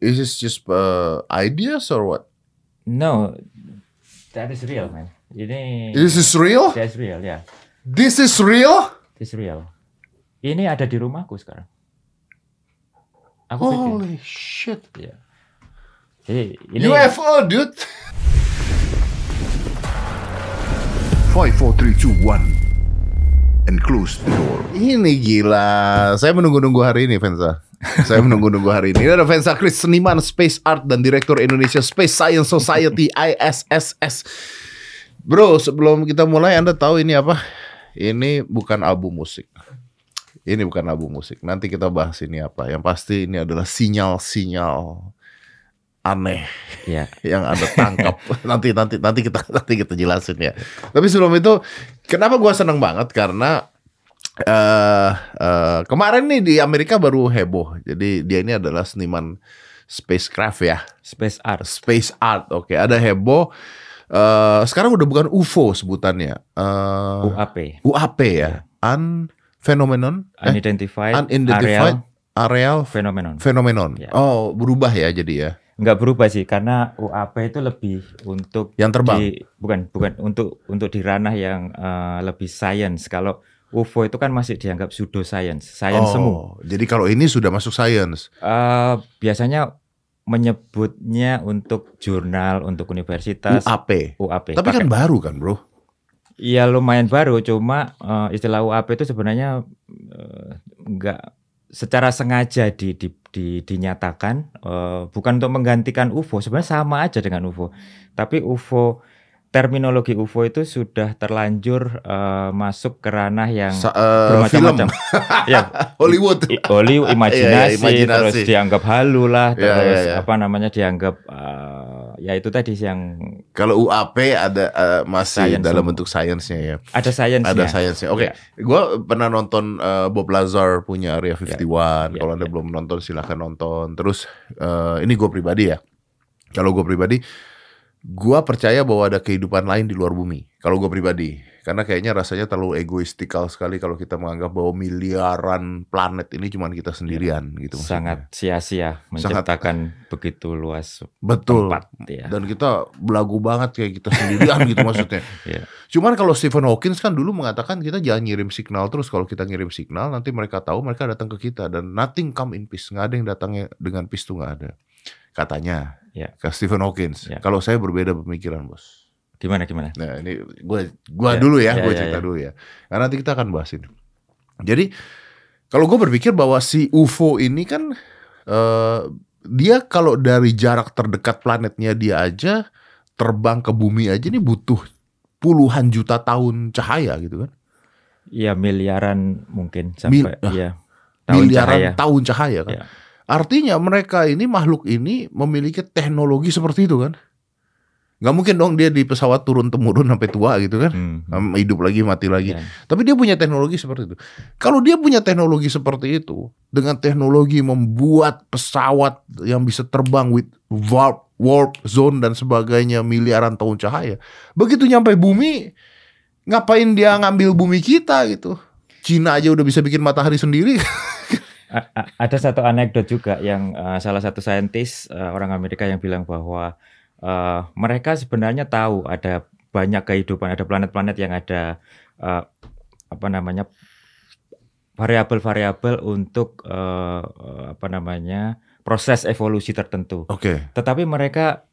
Is this just uh, ideas or what? No, that is real, man. Ini This is real? That's real, ya. This is real? This real. Ini ada di rumahku sekarang. Aku bikin. Holy shit. Ya. Jadi ini UFO, dude. 5, 4, 3, 2, 1. And close the door. Ini gila. Saya menunggu-nunggu hari ini, Venza. Saya menunggu-nunggu hari ini. Ini ada Venza Chris, seniman space art dan direktur Indonesia Space Science Society ISSS. Bro, sebelum kita mulai, Anda tahu ini apa? Ini bukan album musik. Ini bukan album musik. Nanti kita bahas ini apa. Yang pasti ini adalah sinyal-sinyal aneh ya. yang Anda tangkap. nanti nanti nanti kita nanti kita jelasin ya. Tapi sebelum itu, kenapa gua seneng banget karena eh eh, kemarin nih di Amerika baru heboh. Jadi dia ini adalah seniman spacecraft ya, Space art. space art. Oke, ada heboh. eh sekarang udah bukan UFO sebutannya. Eh UAP. UAP ya, un phenomenon, eh, Unidentified, unidentified areal areal phenomenon. phenomenon. Ya. Oh, berubah ya jadi ya. Nggak berubah sih karena UAP itu lebih untuk Yang terbang. di- bukan bukan untuk untuk di ranah yang eh, lebih science. Kalau UFO itu kan masih dianggap pseudo science, science semu. oh, jadi kalau ini sudah masuk science. Eh, biasanya menyebutnya untuk jurnal, untuk universitas UAP. UAP. Tapi kan Pakai- baru kan, Bro? Iya lumayan baru, cuma eh, istilah UAP itu sebenarnya eh, nggak secara sengaja di, di, di- dinyatakan eh, bukan untuk menggantikan UFO, sebenarnya sama aja dengan UFO. Tapi UFO terminologi UFO itu sudah terlanjur eh, masuk ke ranah yang Sa- eh, bermacam-macam. ya, Hollywood. i- oli imajinasi, Iya, iya, imajinasi. terus dianggap halu lah, Iya, terus iya, iya. apa namanya dianggap eh, ya itu tadi yang Kalau UAP ada eh, masih Science dalam semua. bentuk sainsnya ya. ada sainsnya. Ada sainsnya. Oke, Iya. gua pernah nonton eh, Bob Lazar punya Area 51. Iya, Kalau Anda iya. belum nonton silahkan nonton. Terus eh, ini gue pribadi ya. Kalau gue pribadi, gua percaya bahwa ada kehidupan lain di luar bumi. Kalau gue pribadi, karena kayaknya rasanya terlalu egoistikal sekali kalau kita menganggap bahwa miliaran planet ini cuma kita sendirian gitu. maksudnya. sangat sia-sia menciptakan begitu luas betul. tempat ya. Dan kita belagu banget kayak kita sendirian gitu maksudnya. Iya. Cuman kalau Stephen Hawking kan dulu mengatakan kita jangan ngirim signal terus. Kalau kita ngirim signal nanti mereka tahu mereka datang ke kita dan nothing come in peace. Nggak ada yang datangnya dengan peace tuh nggak ada. Katanya Ya. ke Stephen Hawking. Ya. Kalau saya berbeda pemikiran bos. Gimana gimana? Nah ini gue gua Ya, dulu ya, ya, gue ya, cerita ya. dulu ya. Karena nanti kita akan bahas ini. Jadi kalau gue berpikir bahwa si UFO ini kan eh, dia kalau dari jarak terdekat planetnya dia aja terbang ke bumi aja ini butuh puluhan juta tahun cahaya gitu kan. Iya miliaran mungkin Mil- sampai ah, ya tahun miliaran cahaya. tahun cahaya kan. Ya. Artinya mereka ini makhluk ini memiliki teknologi seperti itu kan. Nggak mungkin dong dia di pesawat turun temurun sampai tua gitu kan. Hmm. Hidup lagi mati lagi. Ya. Tapi dia punya teknologi seperti itu. Kalau dia punya teknologi seperti itu, dengan teknologi membuat pesawat yang bisa terbang with warp, warp zone dan sebagainya miliaran tahun cahaya, begitu nyampe bumi, ngapain dia ngambil bumi kita gitu? Cina aja udah bisa bikin matahari sendiri. Ada satu anekdot juga yang eh, salah satu saintis eh, orang Amerika yang bilang bahwa eh, mereka sebenarnya tahu ada banyak kehidupan, ada planet-planet yang ada eh, apa namanya variabel-variabel untuk eh, apa namanya proses evolusi tertentu. Oke. Tetapi mereka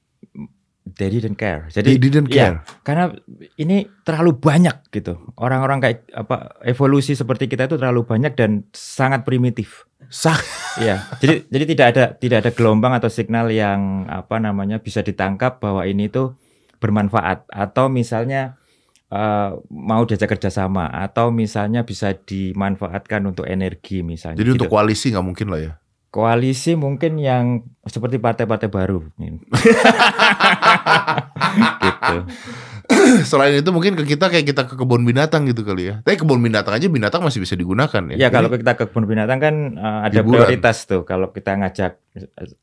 they didn't care. They Jadi didn't iya, care. karena ini terlalu banyak gitu. Orang-orang kayak apa evolusi seperti kita itu terlalu banyak dan sangat primitif. Sah. Iya. jadi jadi tidak ada tidak ada gelombang atau signal yang apa namanya bisa ditangkap bahwa ini tuh bermanfaat atau misalnya eh, mau diajak kerjasama atau misalnya bisa dimanfaatkan untuk energi misalnya. Jadi gitu. untuk koalisi nggak mungkin lah ya. Koalisi mungkin yang seperti partai-partai baru. gitu. Selain itu mungkin ke kita kayak kita ke kebun binatang gitu kali ya. Tapi kebun binatang aja binatang masih bisa digunakan ya. Ya kalau kita ke kebun binatang kan eh, ada Hiburan. prioritas tuh. Kalau kita ngajak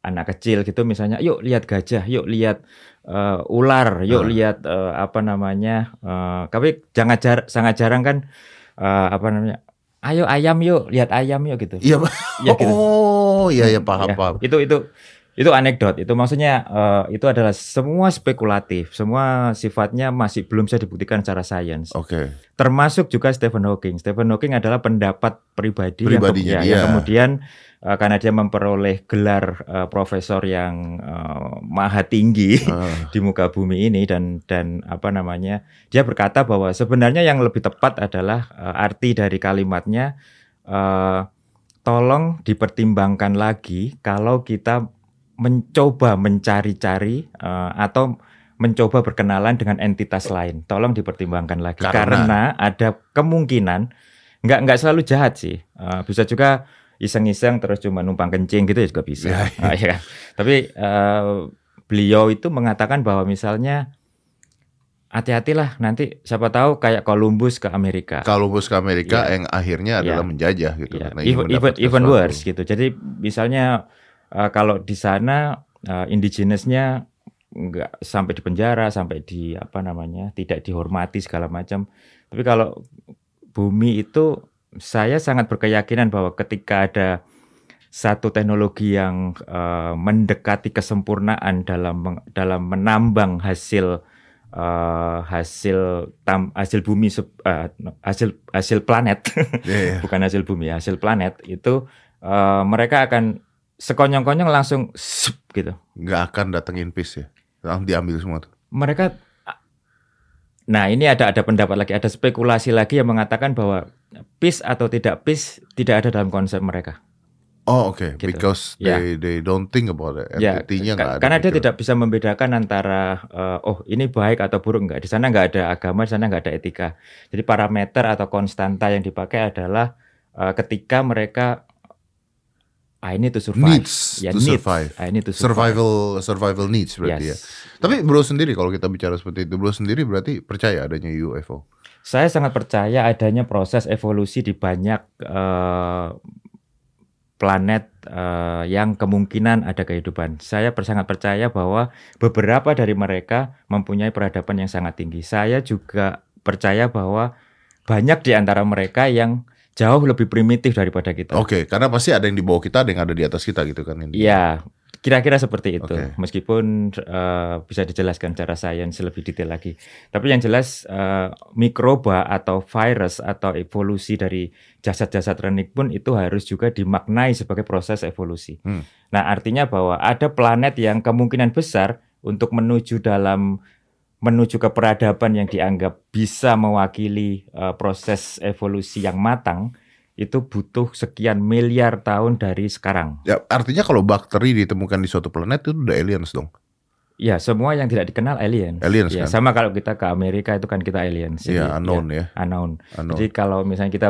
anak kecil gitu misalnya, yuk lihat gajah, yuk lihat eh, ular, yuk Ah. lihat eh, apa namanya. eh, tapi jangan jar sangat jarang kan eh, apa namanya. Ayo ayam yuk, lihat ayam yuk gitu. Iya, Pak. Ya, gitu. Oh, iya ya paham Ya, paham. Itu itu Itu anekdot. Itu maksudnya eh, itu adalah semua spekulatif, semua sifatnya masih belum bisa dibuktikan secara sains. Oke. Termasuk juga Stephen Hawking. Stephen Hawking adalah pendapat pribadi yang, Pribadinya ya, dia. yang kemudian eh, karena dia memperoleh gelar eh, profesor yang eh, maha tinggi Ah, di muka bumi ini dan dan apa namanya dia berkata bahwa sebenarnya yang lebih tepat adalah eh, arti dari kalimatnya eh, tolong dipertimbangkan lagi kalau kita mencoba mencari-cari eh, atau mencoba berkenalan dengan entitas lain tolong dipertimbangkan lagi Karena- karena, ada kemungkinan nggak nggak selalu jahat sih Eh, bisa juga iseng-iseng terus cuma numpang kencing gitu ya juga bisa Ya, Ah, iya kan? tapi eh, beliau itu mengatakan bahwa misalnya hati-hatilah nanti siapa tahu kayak Columbus ke Amerika. Columbus ke Amerika Iya. yang akhirnya adalah Iya. menjajah gitu. Ya, karena even, even, worse gitu. Jadi misalnya eh, kalau di sana eh, indigenous-nya nggak sampai di penjara, sampai di apa namanya tidak dihormati segala macam. Tapi kalau bumi itu saya sangat berkeyakinan bahwa ketika ada satu teknologi yang eh, mendekati kesempurnaan dalam dalam menambang hasil eh, hasil tam, hasil bumi eh, hasil hasil planet Iya, iya. bukan hasil bumi hasil planet itu eh, mereka akan sekonyong-konyong langsung sup, gitu. nggak akan datengin peace ya. Langsung diambil semua tuh. Mereka Nah, ini ada ada pendapat lagi, ada spekulasi lagi yang mengatakan bahwa peace atau tidak peace tidak ada dalam konsep mereka. Oh oke, Gitu. because Ya. they they don't think about it. Ya, Entity-nya ka- nggak ada. karena dia tidak bisa membedakan antara eh, oh ini baik atau buruk enggak. Di sana nggak ada agama, di sana nggak ada etika. Jadi parameter atau konstanta yang dipakai adalah eh, ketika mereka I need to survive. Needs ya, to needs. survive. I need to survive. survival survival needs berarti ya. Yes. Tapi bro sendiri kalau kita bicara seperti itu, bro sendiri berarti percaya adanya UFO. Saya sangat percaya adanya proses evolusi di banyak eh, planet eh, yang kemungkinan ada kehidupan. Saya sangat percaya bahwa beberapa dari mereka mempunyai peradaban yang sangat tinggi. Saya juga percaya bahwa banyak di antara mereka yang jauh lebih primitif daripada kita. Oke, karena pasti ada yang di bawah kita, ada yang ada di atas kita gitu kan ini. Iya, kira-kira seperti itu. Oke. Meskipun eh, bisa dijelaskan secara sains lebih detail lagi. Tapi yang jelas eh, mikroba atau virus atau evolusi dari jasad-jasad renik pun itu harus juga dimaknai sebagai proses evolusi. Hmm. Nah, artinya bahwa ada planet yang kemungkinan besar untuk menuju dalam menuju ke peradaban yang dianggap bisa mewakili eh, proses evolusi yang matang itu butuh sekian miliar tahun dari sekarang. Ya, artinya kalau bakteri ditemukan di suatu planet itu udah aliens dong. Ya, semua yang tidak dikenal aliens. Aliens, ya, kan? sama kalau kita ke Amerika itu kan kita aliens. Iya, unknown ya. ya, unknown. Unknown. Jadi kalau misalnya kita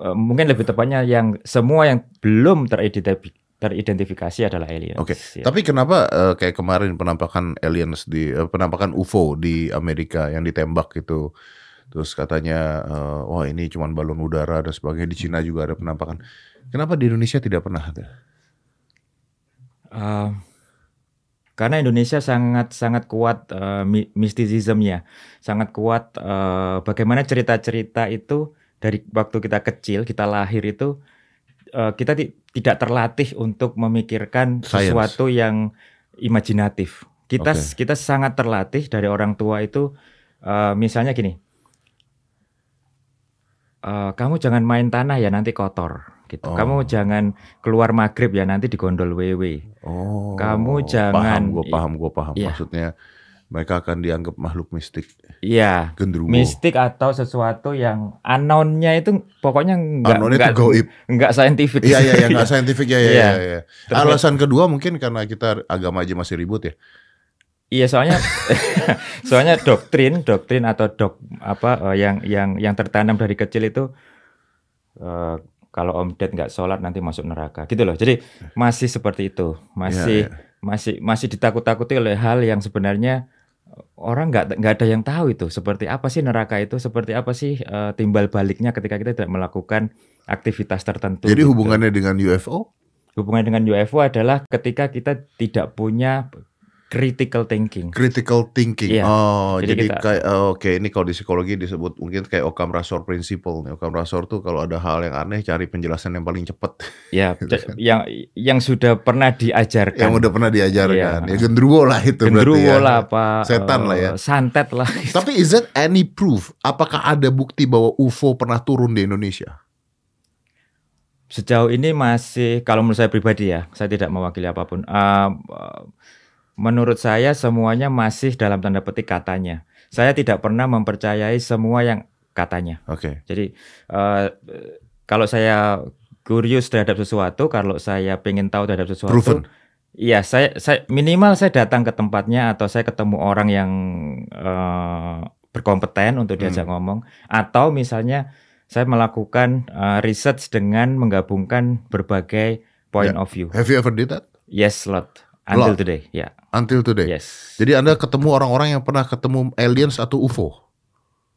eh, mungkin lebih tepatnya yang semua yang belum teridentifikasi, teridentifikasi adalah aliens. Oke, ya. Tapi kenapa eh, kayak kemarin penampakan aliens di eh, penampakan UFO di Amerika yang ditembak itu terus katanya eh, wah ini cuma balon udara dan sebagainya di Cina juga ada penampakan. Kenapa di Indonesia tidak pernah ada? Eh, karena Indonesia sangat sangat kuat mi- mistisismnya, sangat kuat eh, bagaimana cerita-cerita itu dari waktu kita kecil, kita lahir itu eh, kita ti- tidak terlatih untuk memikirkan Science. sesuatu yang imajinatif. Kita Oke. kita sangat terlatih dari orang tua itu eh, misalnya gini. eh, kamu jangan main tanah ya nanti kotor gitu. Oh. Kamu jangan keluar maghrib ya nanti digondol wewe. Oh, Kamu jangan- paham, gue paham, gue paham. Iya. Maksudnya mereka akan dianggap makhluk mistik, Iya, genderuwo. mistik atau sesuatu yang unknown-nya itu pokoknya enggak Unknown itu enggak, gaib. enggak saintifik. Iya iya iya nggak saintifik ya ya ya. ya. Alasan kedua mungkin karena kita agama aja masih ribut ya. Iya, soalnya soalnya doktrin, doktrin atau dok apa eh, yang yang yang tertanam dari kecil itu eh, kalau Om Ded nggak sholat nanti masuk neraka, gitu loh. Jadi masih seperti itu, masih Iya, masih masih ditakut-takuti oleh hal yang sebenarnya orang nggak nggak ada yang tahu itu seperti apa sih neraka itu, seperti apa sih eh, timbal baliknya ketika kita tidak melakukan aktivitas tertentu. Jadi gitu. hubungannya dengan UFO? hubungan dengan UFO adalah ketika kita tidak punya critical thinking. Critical thinking. Iya. Oh, Jadi jadi, kita- kayak oh, oke ini kalau di psikologi disebut mungkin kayak Occam Razor principle. nih. Occam Razor tuh kalau ada hal yang aneh cari penjelasan yang paling cepat Ya, c- yang yang sudah pernah diajarkan. yang udah pernah diajarkan. Iya. Ya gendruwo lah itu Gendruwo berarti ya. lah apa Setan eh, lah ya. santet lah Tapi is that any proof? Apakah ada bukti bahwa UFO pernah turun di Indonesia? sejauh ini masih kalau menurut saya pribadi ya saya tidak mewakili apa pun Eh, eh, menurut saya semuanya masih dalam tanda petik katanya saya tidak pernah mempercayai semua yang katanya Oke. jadi eh, kalau saya curious terhadap sesuatu kalau saya pengen tahu terhadap sesuatu Proven. Iya, saya, saya minimal saya datang ke tempatnya atau saya ketemu orang yang eh, berkompeten untuk diajak ngomong, atau misalnya saya melakukan eh, research dengan menggabungkan berbagai point Ya. of view. Have you ever did that? Yes, lot until Lot. today, ya, Until today. yes. Jadi Anda ketemu orang-orang yang pernah ketemu aliens atau UFO?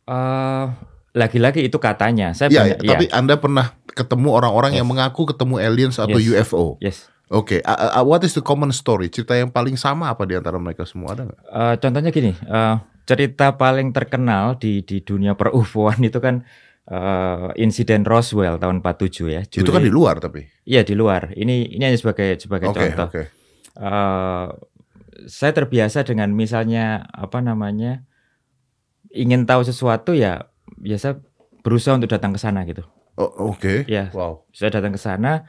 Eh, lagi-lagi itu katanya, saya Iya, banyak, tapi ya, Anda pernah ketemu orang-orang yang Yes. mengaku ketemu aliens atau Yes. UFO? yes. Oke, a- a- what is the common story? Cerita yang paling sama apa di antara mereka semua ada nggak? Eh, contohnya gini, eh, cerita paling terkenal di di dunia per UFO-an itu kan eh, insiden Roswell tahun 47 ya. Itu kan di Juli- luar tapi. Iya di luar. Ini ini hanya sebagai sebagai Oke, contoh. oke. Eh, saya terbiasa dengan misalnya apa namanya ingin tahu sesuatu ya biasa berusaha untuk datang ke sana gitu. Oh, Oke. Iya. Wow. Saya datang ke sana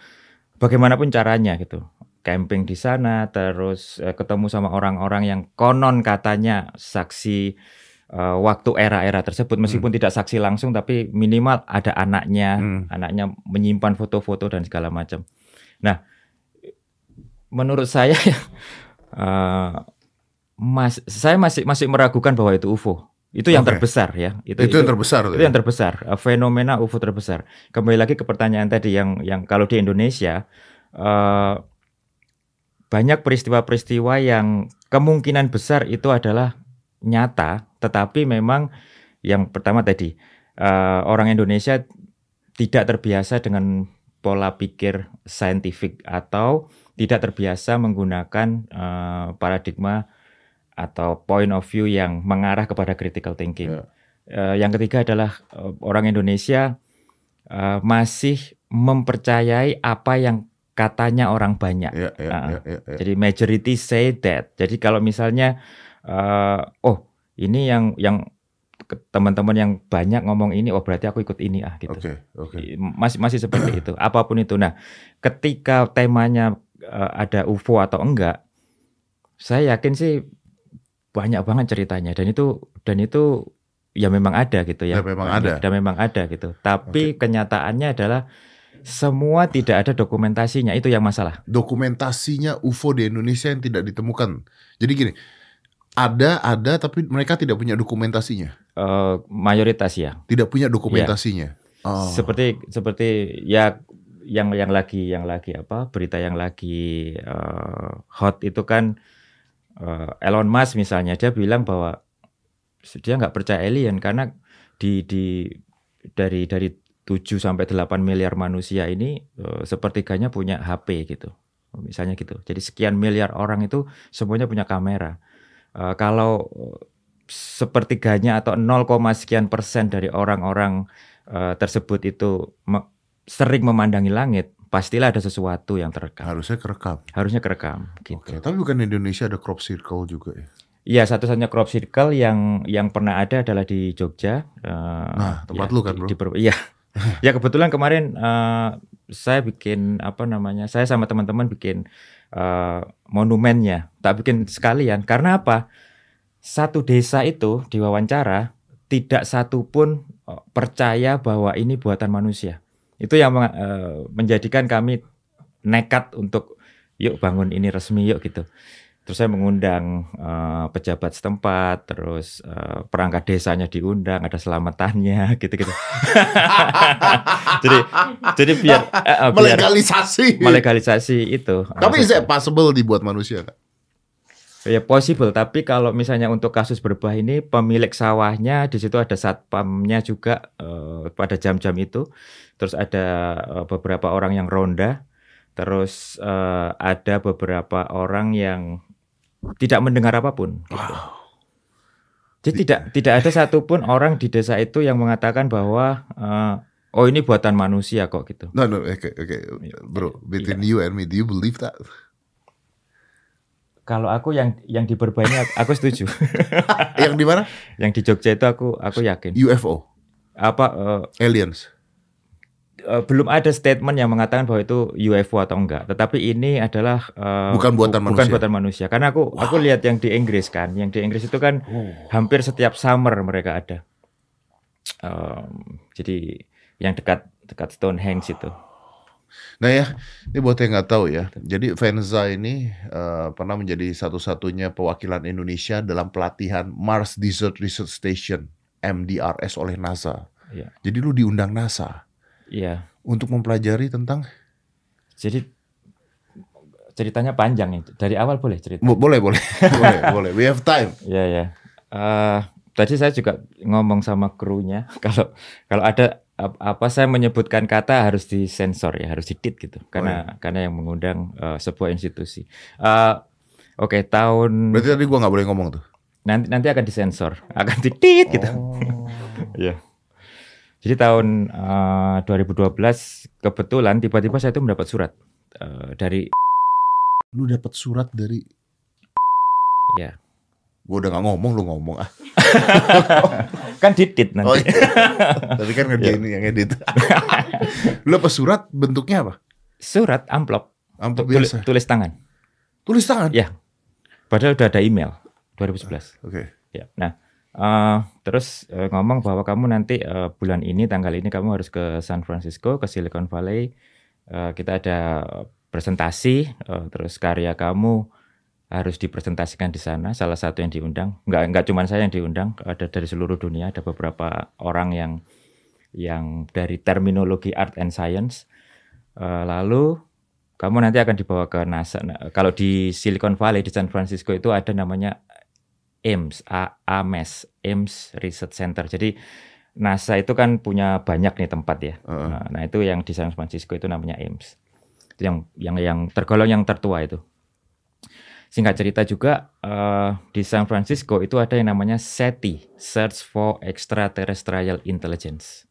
bagaimanapun caranya gitu. Camping di sana terus eh, ketemu sama orang-orang yang konon katanya saksi eh, waktu era-era tersebut meskipun tidak saksi langsung tapi minimal ada anaknya, Hmm. anaknya menyimpan foto-foto dan segala macam. Nah, menurut saya eh, mas saya masih masih meragukan bahwa itu UFO. Itu yang terbesar ya. Itu, yang terbesar. Itu yang terbesar, eh, fenomena UFO terbesar. Kembali lagi ke pertanyaan tadi yang yang kalau di Indonesia eh, banyak peristiwa-peristiwa yang kemungkinan besar itu adalah nyata, tetapi memang yang pertama tadi eh, orang Indonesia tidak terbiasa dengan pola pikir saintifik atau tidak terbiasa menggunakan eh, paradigma atau point of view yang mengarah kepada critical thinking. Ya. Eh, yang ketiga adalah eh, orang Indonesia eh, masih mempercayai apa yang katanya orang banyak. Ya, ya, Ah. ya, ya, ya. Jadi majority say that. Jadi kalau misalnya eh, oh ini yang yang teman-teman yang banyak ngomong ini oh berarti aku ikut ini ah gitu. Oke, oke. Masih masih seperti itu. Apa pun itu. Nah, ketika temanya eh, ada UFO atau enggak, saya yakin sih banyak banget ceritanya dan itu dan itu ya memang ada gitu ya. Ya, memang ada. Dan memang ada gitu. Tapi kenyataannya adalah semua tidak ada dokumentasinya. Itu yang masalah. Dokumentasinya UFO di Indonesia yang tidak ditemukan. Jadi gini, ada ada tapi mereka tidak punya dokumentasinya. Eh, mayoritas ya. Tidak punya dokumentasinya. Oh. Seperti seperti ya yang yang lagi yang lagi apa berita yang lagi eh, hot itu kan eh, Elon Musk misalnya dia bilang bahwa dia nggak percaya alien karena di di dari dari 7 sampai 8 miliar manusia ini eh, sepertiganya punya HP gitu. Misalnya gitu. Jadi sekian miliar orang itu semuanya punya kamera. Eh, kalau eh, sepertiganya atau 0, sekian persen dari orang-orang eh, tersebut itu me- sering memandangi langit, pastilah ada sesuatu yang terekam. Harusnya kerekam. Harusnya kerekam gitu. Oke, tapi bukan di Indonesia ada crop circle juga ya. Iya, satu-satunya crop circle yang yang pernah ada adalah di Jogja. eh, Nah, tempat ya, lu kan, di- bro. di Per- Iya. ya kebetulan kemarin eh, saya bikin apa namanya? Saya sama teman-teman bikin eh, monumennya. Tak bikin sekalian. Karena apa? Satu desa itu diwawancara tidak satu pun eh, percaya bahwa ini buatan manusia. Itu yang eh, menjadikan kami nekat untuk yuk bangun ini resmi yuk gitu. Terus saya mengundang eh, pejabat setempat, terus eh, perangkat desanya diundang, ada selamatannya gitu-gitu. jadi jadi biar, eh, biar Melegalisasi. melegalisasi itu. Tapi is it possible dibuat manusia? nggak? Ya possible, tapi kalau misalnya untuk kasus berbah ini pemilik sawahnya di situ ada satpamnya juga eh, pada jam-jam itu. Terus ada eh, beberapa orang yang ronda, terus eh, ada beberapa orang yang tidak mendengar apa pun. gitu. Jadi tidak tidak ada satupun orang di desa itu yang mengatakan bahwa eh, oh ini buatan manusia kok gitu. No, no, okay, okay, bro. Between you and me, do you believe that? Kalau aku yang yang di aku- setuju. Yang di mana? yang di Jogja itu aku aku yakin. UFO, Apa eh, aliens. Eh, belum ada statement yang mengatakan bahwa itu UFO atau enggak. Tetapi ini adalah eh, Bukan buatan bu- manusia. Bukan buatan manusia. Karena aku aku lihat yang di Inggris kan, yang di Inggris itu kan hampir setiap summer mereka ada. Em, jadi yang dekat dekat Stonehenge itu. Nah ya, ini buat yang nggak tahu ya. Jadi Venza ini eh, pernah menjadi satu-satunya perwakilan Indonesia dalam pelatihan Mars Desert Research Station (MDRS) oleh NASA. Iya. Jadi lu diundang NASA Iya. untuk mempelajari tentang Jadi ceritanya panjang itu. Dari awal boleh cerita. Bo- boleh boleh boleh boleh. We have time. Iya ya. Eh, tadi saya juga ngomong sama krunya kalau kalau ada ap- apa saya menyebutkan kata harus disensor ya, harus ditit gitu. Karena karena yang mengundang eh, sebuah institusi. Eh, Oke, tahun Berarti tadi gua nggak boleh ngomong tuh. nanti nanti akan disensor, akan ditit gitu. Iya. Jadi tahun eh, 2012 kebetulan tiba-tiba saya itu mendapat surat eh, dari Lu dapat surat dari ya gua udah nggak ngomong lu ngomong ah. kan ditit nanti. Oh iya. Tadi kan ngerjain yang edit. lu dapat surat bentuknya apa? Surat amplop Amplop tulis, biasa. tulis tangan. Tulis tangan. Ya. Padahal udah ada email 2011. Oke. Ya. Nah, eh, terus eh, ngomong bahwa kamu nanti eh, bulan ini tanggal ini kamu harus ke San Francisco, ke Silicon Valley. Eh, kita ada presentasi, eh, terus karya kamu harus dipresentasikan di sana. Salah satu yang diundang, nggak nggak cuma saya yang diundang, ada dari seluruh dunia, ada beberapa orang yang yang dari terminologi art and science. Eh, lalu kamu nanti akan dibawa ke NASA. Nah, kalau di Silicon Valley di San Francisco itu ada namanya AIMS, A- AMES, AIMS Research Center. Jadi NASA itu kan punya banyak nih tempat ya. Heeh. Nah, nah, itu yang di San Francisco itu namanya AIMS. Itu yang yang yang tergolong yang tertua itu. Singkat cerita juga eh, di San Francisco itu ada yang namanya SETI, Search for Extraterrestrial Intelligence.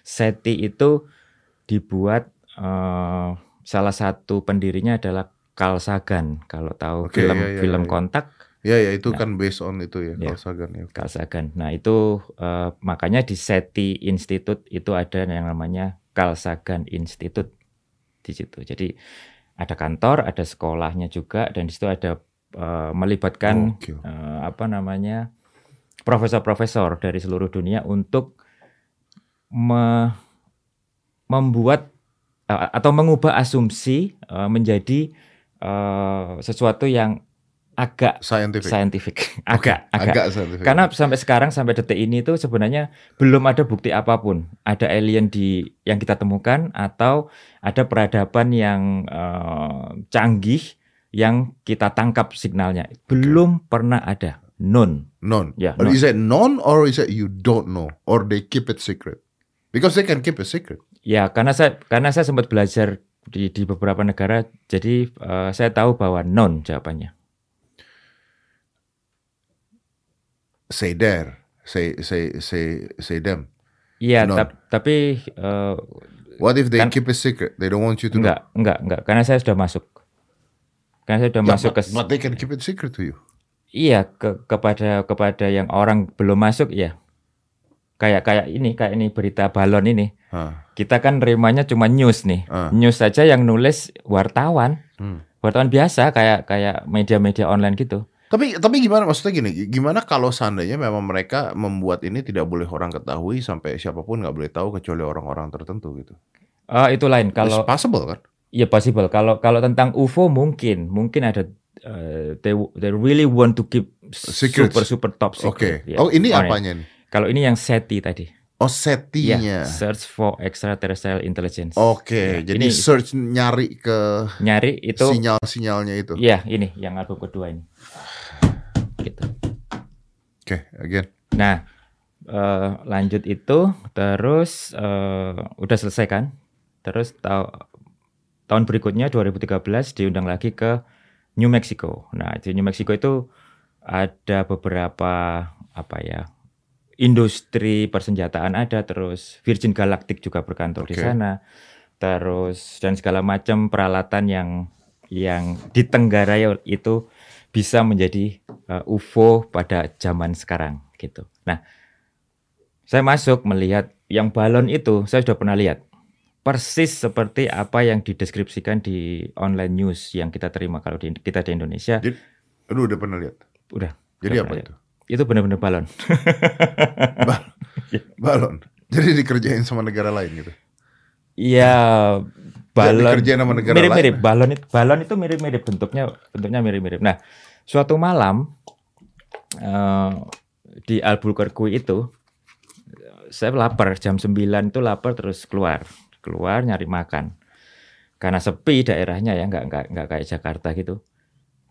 SETI itu dibuat eh, salah satu pendirinya adalah Carl Sagan. Kalau tahu Oke, film iya, iya, film iya. Kontak Ya ya itu Nah. kan based on itu ya Ya. Carl Sagan ya. Carl Sagan. Nah itu eh, makanya di SETI Institute itu ada yang namanya Carl Sagan Institute di situ. Jadi ada kantor, ada sekolahnya juga, dan di situ ada eh, melibatkan Gokil. eh, apa namanya profesor-profesor dari seluruh dunia untuk me- membuat eh, atau mengubah asumsi eh, menjadi eh, sesuatu yang agak Scientific. scientific, agak agak agak scientific. karena sampai sekarang sampai detik ini tuh sebenarnya belum ada bukti apa pun ada alien di yang kita temukan atau ada peradaban yang eh, canggih yang kita tangkap signalnya belum pernah ada none none. Ya, But none. is it none or is it you don't know or they keep it secret? Because they can keep it secret. ya karena saya karena saya sempat belajar di di beberapa negara jadi eh, saya tahu bahwa none jawabannya Say there. Say say say say them. iya tap- tapi eh, What if they Kan- keep it secret? They don't want you to know. enggak enggak enggak karena saya sudah masuk karena saya sudah Yeah, masuk but, ke but they can keep it secret to you. Iya ke kepada kepada yang orang belum masuk ya. Kayak kayak ini kayak ini berita balon ini. Hah. Kita kan nerimanya cuma news nih. Ah. News saja yang nulis wartawan. Hmm. Wartawan biasa kayak kayak media-media online gitu. Tapi tapi gimana maksudnya gini? Gimana kalau seandainya memang mereka membuat ini tidak boleh orang ketahui sampai siapa pun nggak boleh tahu kecuali orang-orang tertentu gitu. Eh itu lain It's kalau possible kan? iya possible. Kalau kalau tentang UFO mungkin mungkin ada eh, they they really want to keep Secrets. super super top Oke. secret. Ya. Oh ini Makanya. apanya nih? Kalau ini yang SETI tadi. Oh Ya, setinya. search for extraterrestrial intelligence. Oke, Ya, jadi ini search nyari ke nyari itu sinyal-sinyalnya itu. Iya, ini yang album kedua ini. Gitu. Oke, again. Nah, eh, lanjut itu, terus eh, udah selesai kan? Terus ta- tahun berikutnya 2013 diundang lagi ke New Mexico. Nah, di New Mexico itu ada beberapa apa ya industri persenjataan ada, terus Virgin Galactic juga berkantor di Oke. sana, terus dan segala macam peralatan yang yang ditenggarai itu bisa menjadi uh, UFO pada zaman sekarang gitu. Nah, saya masuk melihat yang balon itu saya sudah pernah lihat persis seperti apa yang dideskripsikan di online news yang kita terima kalau di, kita di Indonesia. Jadi, lu udah pernah lihat? Udah. Jadi udah apa itu? lihat. Itu benar-benar balon. Balon. Jadi dikerjain sama negara lain gitu. Iya, balon dikerjain sama negara mirip-mirip. lain. Balon itu balon itu mirip-mirip bentuknya bentuknya mirip-mirip. Nah, suatu malam eh, di Albuquerque itu saya lapar jam 9 itu lapar terus keluar. Keluar nyari makan. Karena sepi daerahnya ya nggak nggak nggak kayak Jakarta gitu.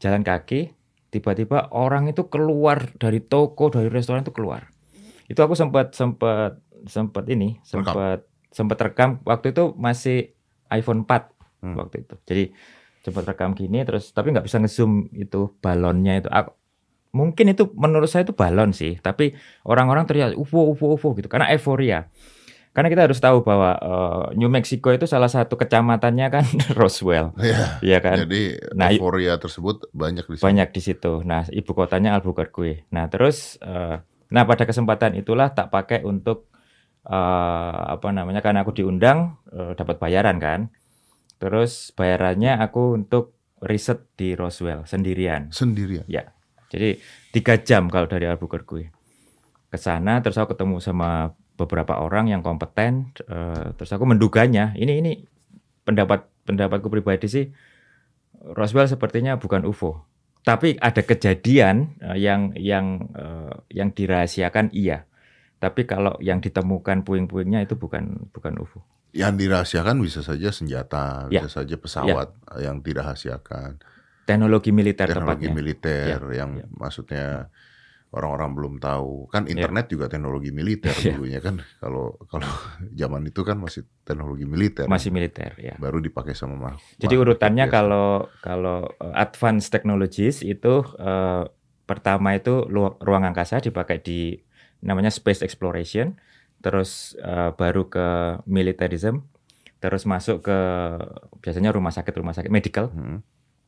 Jalan kaki tiba-tiba orang itu keluar dari toko dari restoran itu keluar. Itu aku sempat sempat sempat ini sempat sempat rekam. Waktu itu masih iPhone 4 Hmm. waktu itu. Jadi sempat rekam gini terus tapi nggak bisa ngezoom itu balonnya itu Aku- mungkin itu menurut saya itu balon sih tapi orang-orang teriak UFO UFO UFO gitu karena euforia karena kita harus tahu bahwa eh, New Mexico itu salah satu kecamatannya kan Roswell Iya. Iya kan Jadi Nah, euforia tersebut banyak di sini. banyak di situ. Nah, ibu kotanya Albuquerque. Nah, terus eh, nah pada kesempatan itulah tak pakai untuk eh, apa namanya karena aku diundang eh, dapat bayaran kan. Terus bayarannya aku untuk riset di Roswell sendirian. Sendirian. Jadi tiga jam kalau dari Albuquerque. Ke sana terus aku ketemu sama beberapa orang yang kompeten eh, terus aku menduganya. Ini ini pendapat pendapatku pribadi sih Roswell sepertinya bukan UFO tapi ada kejadian eh, yang yang eh, yang dirahasiakan iya. Tapi kalau yang ditemukan puing-puingnya itu bukan bukan UFO Yang dirahasiakan bisa saja senjata, Ya. bisa saja pesawat yang dirahasiakan, teknologi militer teknologi tepatnya militer yang ya. maksudnya orang-orang belum tahu. Kan Ya. internet juga teknologi militer Ya. dulunya kan. Kalau kalau zaman itu kan masih teknologi militer. masih militer ya baru dipakai sama makhluk. Jadi urutannya biasa. kalau kalau uh, advanced technologies itu uh, pertama itu ruang angkasa dipakai di namanya space exploration, terus uh, baru ke militarism, terus masuk ke biasanya rumah sakit rumah sakit medical, Hmm.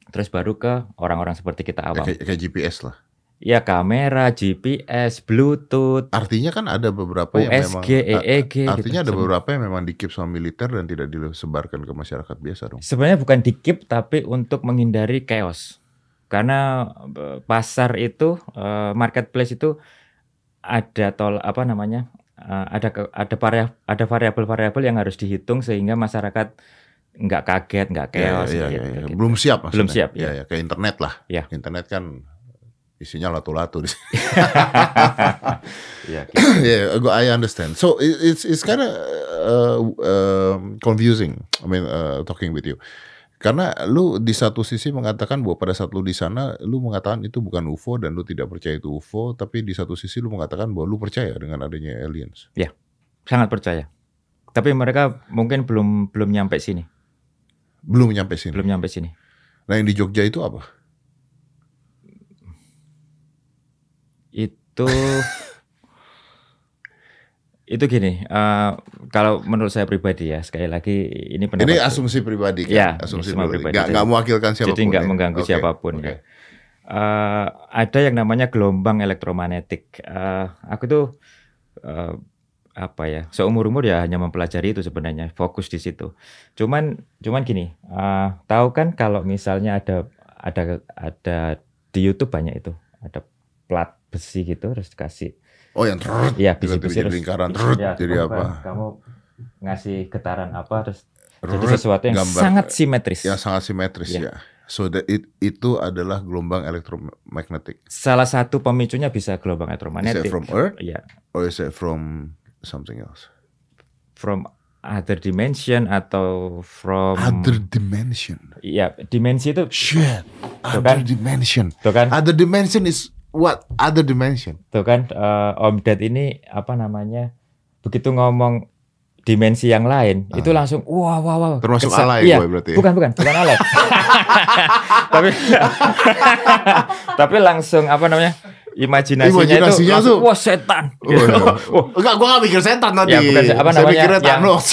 terus baru ke orang-orang seperti kita awam. kayak, kayak GPS lah. Ya kamera, GPS, Bluetooth, Artinya kan ada beberapa yang memang USG, EEG. artinya gitu. ada beberapa yang memang dikip sama militer dan tidak disebarkan ke masyarakat biasa dong. Sebenarnya bukan dikip tapi untuk menghindari chaos. Karena eh, pasar itu eh, marketplace itu ada tol apa namanya? Eh, ada ke- ada varia- ada variabel-variabel yang harus dihitung sehingga masyarakat nggak kaget, nggak Ya, chaos ya, gitu, ya, ya. gitu. Belum siap maksudnya. Belum siap, Ya, ya. ya, kayak internet lah. Ya. Internet kan isinya latu-latu di sini. Gitu. yeah, go- I understand. So it- it's it's kind of uh, um, confusing. I mean, uh, talking with you. Karena lu di satu sisi mengatakan bahwa pada saat lu di sana, lu mengatakan itu bukan UFO dan lu tidak percaya itu UFO, tapi di satu sisi lu mengatakan bahwa lu percaya dengan adanya aliens. sangat percaya. Tapi mereka mungkin belum belum nyampe sini, Belum nyampe sini. belum nyampe sini. Nah yang di Jogja itu apa? Itu itu gini, eh, kalau menurut saya pribadi ya sekali lagi ini pendapat Ini asumsi pribadi kan? Ya, asumsi pribadi. pribadi. Nggak, nggak mewakilkan siapa pun. jadi nggak ya? mengganggu Oke, siapa pun oke. ya. Eh, ada yang namanya gelombang elektromagnetik. Eh, aku tuh eh, apa ya seumur umur ya hanya mempelajari itu sebenarnya fokus di situ. Cuman cuman gini, eh, tahu kan kalau misalnya ada ada ada di YouTube banyak itu ada plat besi gitu terus dikasih Oh yang trrrt, ya tiba-tiba besi-besi jadi lingkaran trrrt, ya, jadi apa? Kamu ngasih getaran apa terus jadi Trrrt, sesuatu yang gambar sangat simetris. yang sangat simetris Ya. ya. So that it, itu adalah gelombang elektromagnetik. Salah satu pemicunya bisa gelombang Is it elektromagnetik. from Earth Ya, or is it from something else? from other dimension atau from Other dimension. ya dimensi itu Shit. Tuh Other kan? dimension. tuh kan Other dimension is what? Other dimension. tuh kan eh, Om Ded ini apa namanya begitu ngomong dimensi yang lain itu langsung wah wah wah Ah. Termasuk Kesa- alay iya, gue berarti ya? bukan bukan bukan alay tapi tapi langsung apa namanya imajinasinya, Imajinasinya itu tuh- wah setan Oh, iya. Enggak, gue gak mikir setan tadi. Ya, bukan apa Saya namanya, mikirnya yang- Thanos.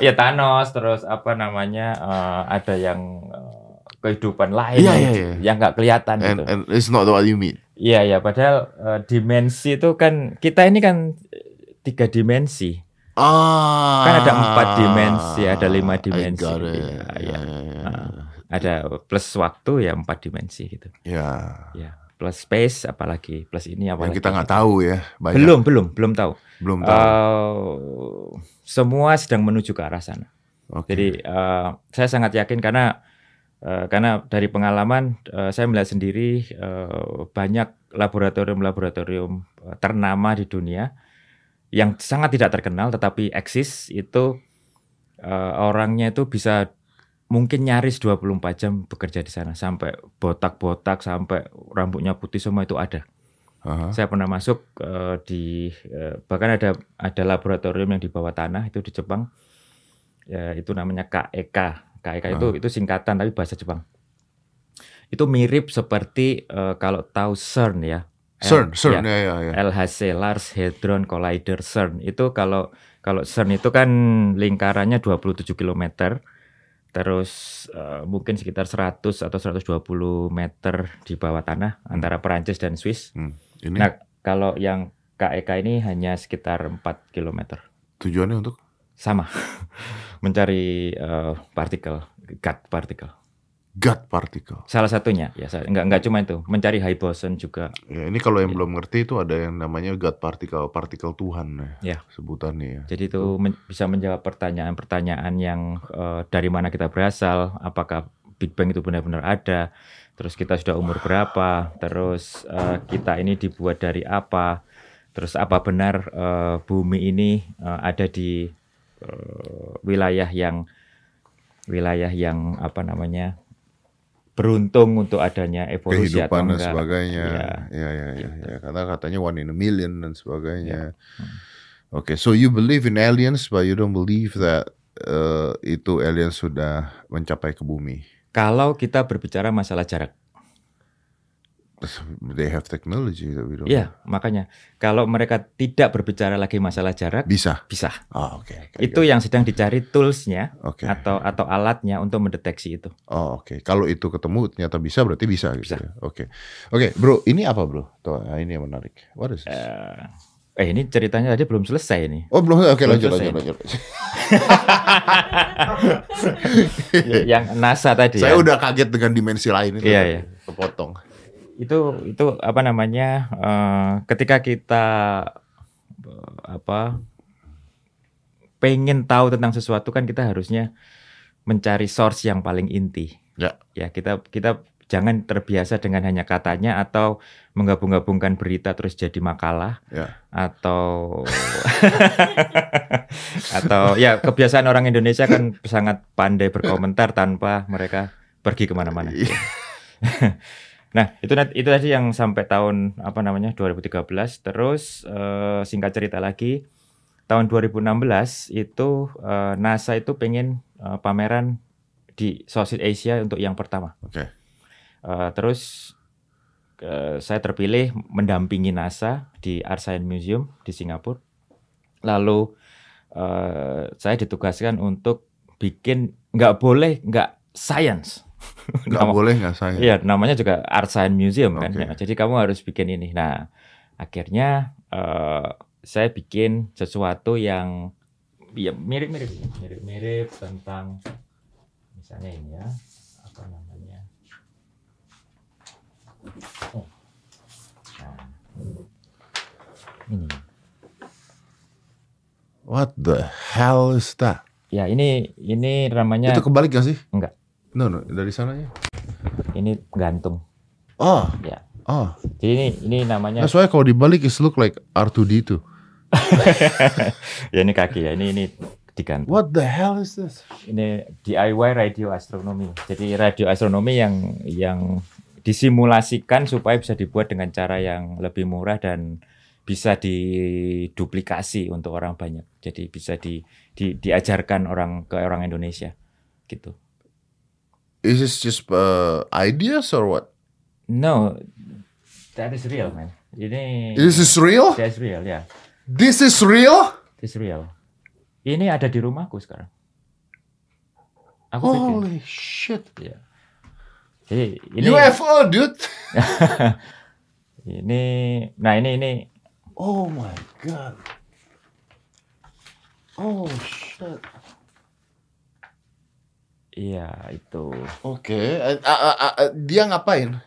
ya Thanos terus apa namanya eh, ada yang eh, kehidupan lain Iya, yang- iya, iya. yang nggak kelihatan and, gitu. and it's not what you mean. Iya ya padahal eh, dimensi itu kan kita ini kan eh, tiga dimensi. Ah. Kan ada empat dimensi, ada lima dimensi. Ya, iya. ya, ya. Ah, ada plus waktu ya empat dimensi gitu. Ya. Ya plus space apalagi plus ini Yang apalagi. kita nggak tahu ya. Banyak. Belum belum belum tahu. Belum tahu. Eh, semua sedang menuju ke arah sana. Oke. Jadi eh, saya sangat yakin karena eh, karena dari pengalaman eh, saya melihat sendiri eh, banyak laboratorium-laboratorium ternama di dunia yang sangat tidak terkenal tetapi eksis itu eh, orangnya itu bisa mungkin nyaris 24 jam bekerja di sana sampai botak-botak sampai rambutnya putih semua itu ada. Aha. Saya pernah masuk eh, di eh, bahkan ada ada laboratorium yang di bawah tanah itu di Jepang. Ya, itu namanya KEK. KEK itu itu singkatan tapi bahasa Jepang. Itu mirip seperti eh, kalau tahu CERN ya. CERN, L- CERN ya, ya, ya, ya. LHC Large Hadron Collider CERN. Itu kalau kalau CERN itu kan lingkarannya 27 km. Terus eh, mungkin sekitar 100 atau 120 meter di bawah tanah antara Perancis dan Swiss. Hmm. Ini Nah, kalau yang KEK ini hanya sekitar 4 km. tujuannya untuk Sama. Mencari eh, partikel, gut partikel. gut particle. Salah satunya ya, enggak enggak cuma itu, mencari high boson juga. Ya, ini kalau yang Iya. belum ngerti itu ada yang namanya gut particle, partikel Tuhan ya, Ya. sebutannya ya. Jadi itu men- bisa menjawab pertanyaan-pertanyaan yang eh, dari mana kita berasal, apakah Big Bang itu benar-benar ada, terus kita sudah umur berapa, terus eh, kita ini dibuat dari apa, terus apa benar eh, bumi ini eh, ada di eh, wilayah yang wilayah yang apa namanya beruntung untuk adanya evolusi atau kehidupan dan enggak. sebagainya. Iya. Ya, ya, ya, Gitu. ya. Karena katanya one in a million dan sebagainya. Hmm. Oke, so you believe in aliens, but you don't believe that uh, itu aliens sudah mencapai ke bumi. Kalau kita berbicara masalah jarak, They have technology that we don't. Iya, makanya kalau mereka tidak berbicara lagi masalah jarak, Bisa. bisa. Oh, oke. oke, Itu oke. yang sedang dicari toolsnya Oke. atau atau alatnya untuk mendeteksi itu. Oh, oke. Kalau itu ketemu ternyata bisa, berarti bisa gitu Bisa. ya. Oke. Oke, Bro, ini apa, Bro? Tuh, nah, ini yang menarik. What is this? Eh, eh ini ceritanya tadi belum selesai nih. Oh, belum. Oke, belum lanjut, selesai. lanjut, lanjut. yang NASA tadi Saya ya. udah kaget dengan dimensi lain itu. Iya, iya. Kepotong. Itu itu apa namanya? eh, ketika kita eh, apa pengen tahu tentang sesuatu kan kita harusnya mencari source yang paling inti. Ya. Ya, kita kita jangan terbiasa dengan hanya katanya atau menggabung-gabungkan berita terus jadi makalah Ya. atau atau ya kebiasaan orang Indonesia kan sangat pandai berkomentar tanpa mereka pergi ke mana-mana. Nah itu itu tadi yang sampai tahun apa namanya 2013 terus eh, singkat cerita lagi tahun 2016 itu eh, NASA itu pengen eh, pameran di Southeast Asia untuk yang pertama. Oke. Eh, terus eh, saya terpilih mendampingi NASA di Art Science Museum di Singapura. Lalu eh, saya ditugaskan untuk bikin nggak boleh nggak science. Nggak Nama- boleh nggak saya? Iya, namanya juga Art Science Museum kan. Oke. Ya, jadi kamu harus bikin ini. Nah, akhirnya eh, saya bikin sesuatu yang ya mirip-mirip, mirip-mirip tentang misalnya ini ya, apa namanya? Oh. Nah, ini. What the hell is that? Ya, ini ini namanya Itu kebalik gak sih? Enggak. No, no, dari sananya. ini gantung. Oh, Ya. oh. Jadi ini ini namanya That's why kalau dibalik is look like R2D2. ya ini kaki ya. Ini ini digantung. What the hell is this? ini DIY radio astronomi. Jadi radio astronomi yang yang disimulasikan supaya bisa dibuat dengan cara yang lebih murah dan bisa diduplikasi untuk orang banyak. Jadi bisa di, di diajarkan orang ke orang Indonesia gitu. Is this just uh, ideas or what? No, that is real, man. Ini This is real? that is real, ya. This is real? This is real. Ini ada di rumahku sekarang. Aku bikin. Holy shit. Ya. Jadi ini UFO, dude. ini nah ini ini Oh my god. Oh shit. Iya itu. Oke, eh, ah, ah, ah, ah, dia ngapain?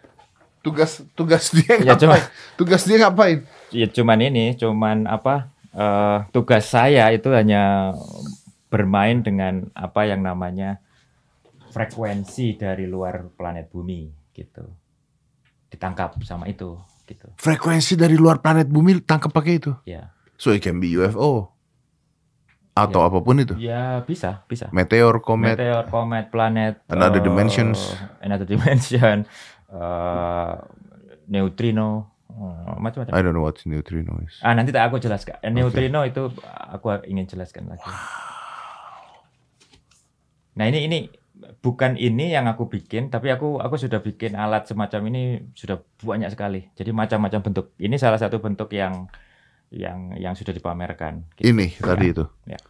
Tugas tugas dia Ya, cuma- ngapain? Tugas dia ngapain? Ya cuman ini, cuman apa eh, tugas saya itu hanya bermain dengan apa yang namanya frekuensi dari luar planet bumi gitu. Ditangkap sama itu gitu. Frekuensi dari luar planet bumi tangkap pakai itu. Ya. So it can be UFO atau Ya. apa pun itu. Ya bisa, bisa. Meteor, komet. Meteor, komet, planet, Another eh, dimensions. another dimension, eh, neutrino, eh, macam-macam. I don't know what neutrino is. Ah nanti tak aku jelaskan. Eh, Neutrino itu aku ingin jelaskan lagi. Nah ini ini bukan ini yang aku bikin, tapi aku aku sudah bikin alat semacam ini sudah banyak sekali. Jadi macam-macam bentuk. Ini salah satu bentuk yang yang yang sudah dipamerkan. Gitu. Ini tadi itu. Ya.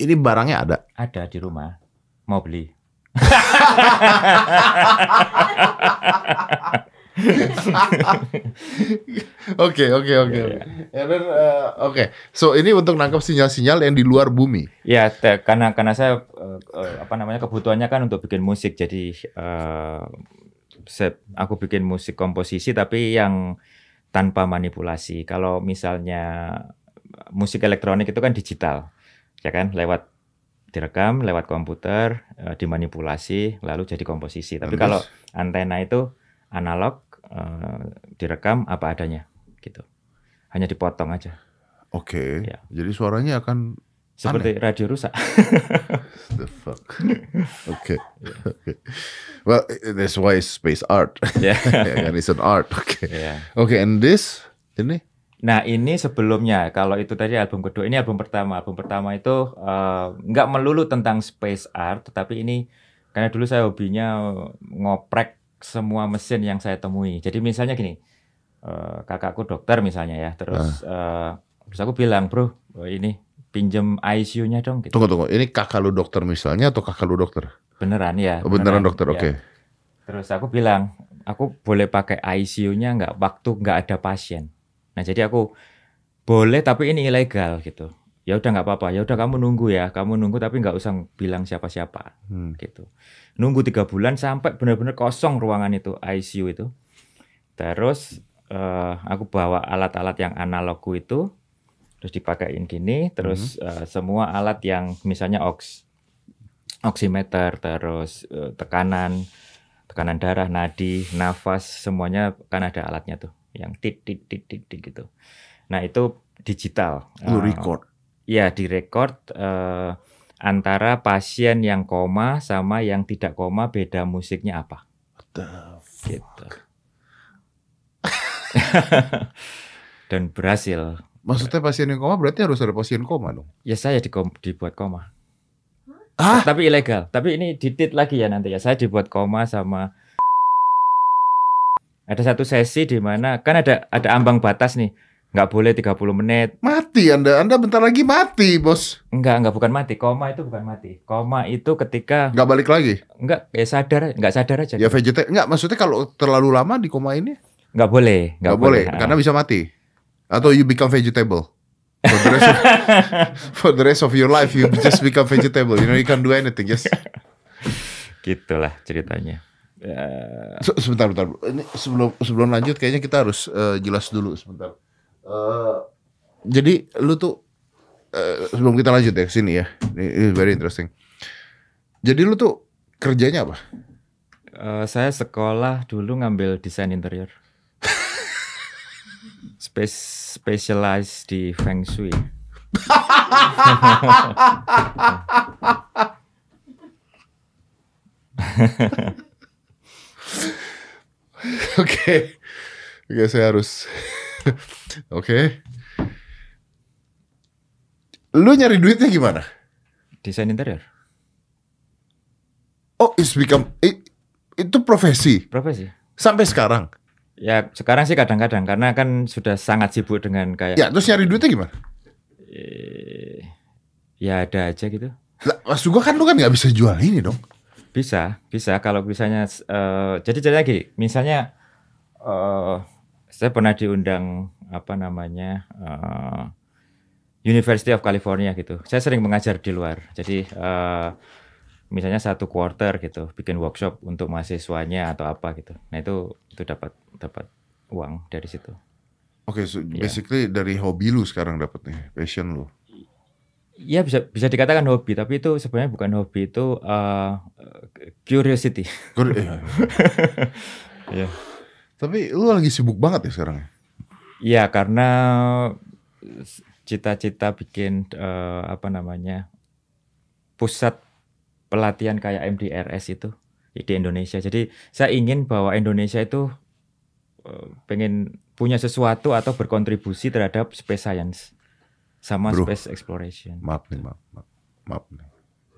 Ini barangnya ada. Ada di rumah. Mau beli? Oke, oke, oke. Oke. And then, uh, Oke, so ini untuk nangkap sinyal-sinyal yang di luar bumi. Ya, te- karena karena saya eh, eh, apa namanya kebutuhannya kan untuk bikin musik, jadi eh, saya, aku bikin musik komposisi tapi yang tanpa manipulasi. Kalau misalnya musik elektronik itu kan digital, ya kan, lewat direkam lewat komputer, eh, dimanipulasi, lalu jadi komposisi. Tapi kalau antena itu analog, eh, direkam apa adanya, gitu. Hanya dipotong aja, Oke, Ya. jadi suaranya akan seperti radio rusak. the fuck. Oke, oke. Well, that's why it's space art. Ya kan, it's an art. Oke, Ya. oke. And this, ini Nah ini sebelumnya kalau itu tadi album kedua ini album pertama album pertama itu nggak melulu tentang space art tetapi ini karena dulu saya hobinya ngoprek semua mesin yang saya temui jadi misalnya gini eh, kakakku dokter misalnya ya terus eh, terus aku bilang bro oh, ini pinjem ICU-nya dong gitu tunggu tunggu. Ini kakak lu dokter misalnya atau kakak lu dokter? beneran ya Oh, beneran dokter, ya. oke. Terus aku bilang, aku boleh pakai ICU-nya nggak waktu nggak ada pasien. Nah jadi aku boleh tapi ini ilegal gitu. Ya udah nggak apa-apa. Ya udah kamu nunggu ya, kamu nunggu tapi nggak usah bilang siapa-siapa Hmm. gitu. Nunggu tiga bulan sampai benar-benar kosong ruangan itu ICU itu. Terus eh, aku bawa alat-alat yang analogku itu, terus dipakein gini, terus eh, semua alat yang misalnya oks oximeter, terus eh, tekanan, tekanan darah, nadi, nafas, semuanya kan ada alatnya tuh, yang tit tit tit tit, tit gitu. Nah itu digital. Lu Eh, record. Iya direcord eh, antara pasien yang koma sama yang tidak koma beda musiknya apa What the gitu. Dan berhasil. Maksudnya pasien yang koma berarti harus ada pasien koma dong. Ya saya dikom- dibuat koma. Ah? Tapi ilegal. Tapi ini ditit lagi ya nanti ya. Saya dibuat koma sama ada satu sesi di mana kan ada ada ambang batas nih. Nggak boleh 30 menit. Mati Anda, Anda bentar lagi mati, Bos. Enggak, enggak bukan mati. Koma itu bukan mati. Koma itu ketika Nggak balik lagi. enggak ya sadar, enggak sadar aja. Ya vegeta nggak maksudnya kalau terlalu lama di koma ini Enggak boleh, nggak boleh Ah. karena bisa mati. Atau you become vegetable. For the rest of, for the rest of your life you just become vegetable. You know you can't do anything. Just gitulah ceritanya. Se- sebentar, bentar. Ini sebelum sebelum lanjut kayaknya kita harus eh, jelas dulu sebentar. Eh, jadi lu tuh eh, sebelum kita lanjut ya ke sini ya. Ini, ini very interesting. Jadi lu tuh kerjanya apa? eh, saya sekolah dulu ngambil desain interior. Space specialize di feng shui. Oke. Oke, saya harus Oke. Lu nyari duitnya gimana? Desain interior, Oh, it's become it- itu profesi profesi. sampai sekarang. Ya sekarang sih kadang-kadang karena kan sudah sangat sibuk dengan kayak Ya, terus nyari duitnya gimana? eh, ya ada aja gitu. Lah, maksud gua kan lu kan nggak bisa jual ini dong. Bisa, bisa kalau misalnya eh, jadi jadi lagi, misalnya eh saya pernah diundang apa namanya eh, University of California gitu. Saya sering mengajar di luar. Jadi eh, misalnya satu quarter gitu, bikin workshop untuk mahasiswanya atau apa gitu. Nah itu itu dapat dapat uang dari situ. Oke, so Iya. basically dari hobi lu sekarang dapetnya, passion lu. Ya bisa bisa dikatakan hobi, tapi itu sebenarnya bukan hobi itu eh, curiosity. Eh, Iya. Tapi lu lagi sibuk banget ya sekarang ya? Iya karena cita-cita bikin eh, apa namanya pusat pelatihan kayak MDRS itu di Indonesia. Jadi saya ingin bahwa Indonesia itu eh, pengen punya sesuatu atau berkontribusi terhadap space science sama Bro. space exploration. Maaf nih, maaf, maaf, maaf nih.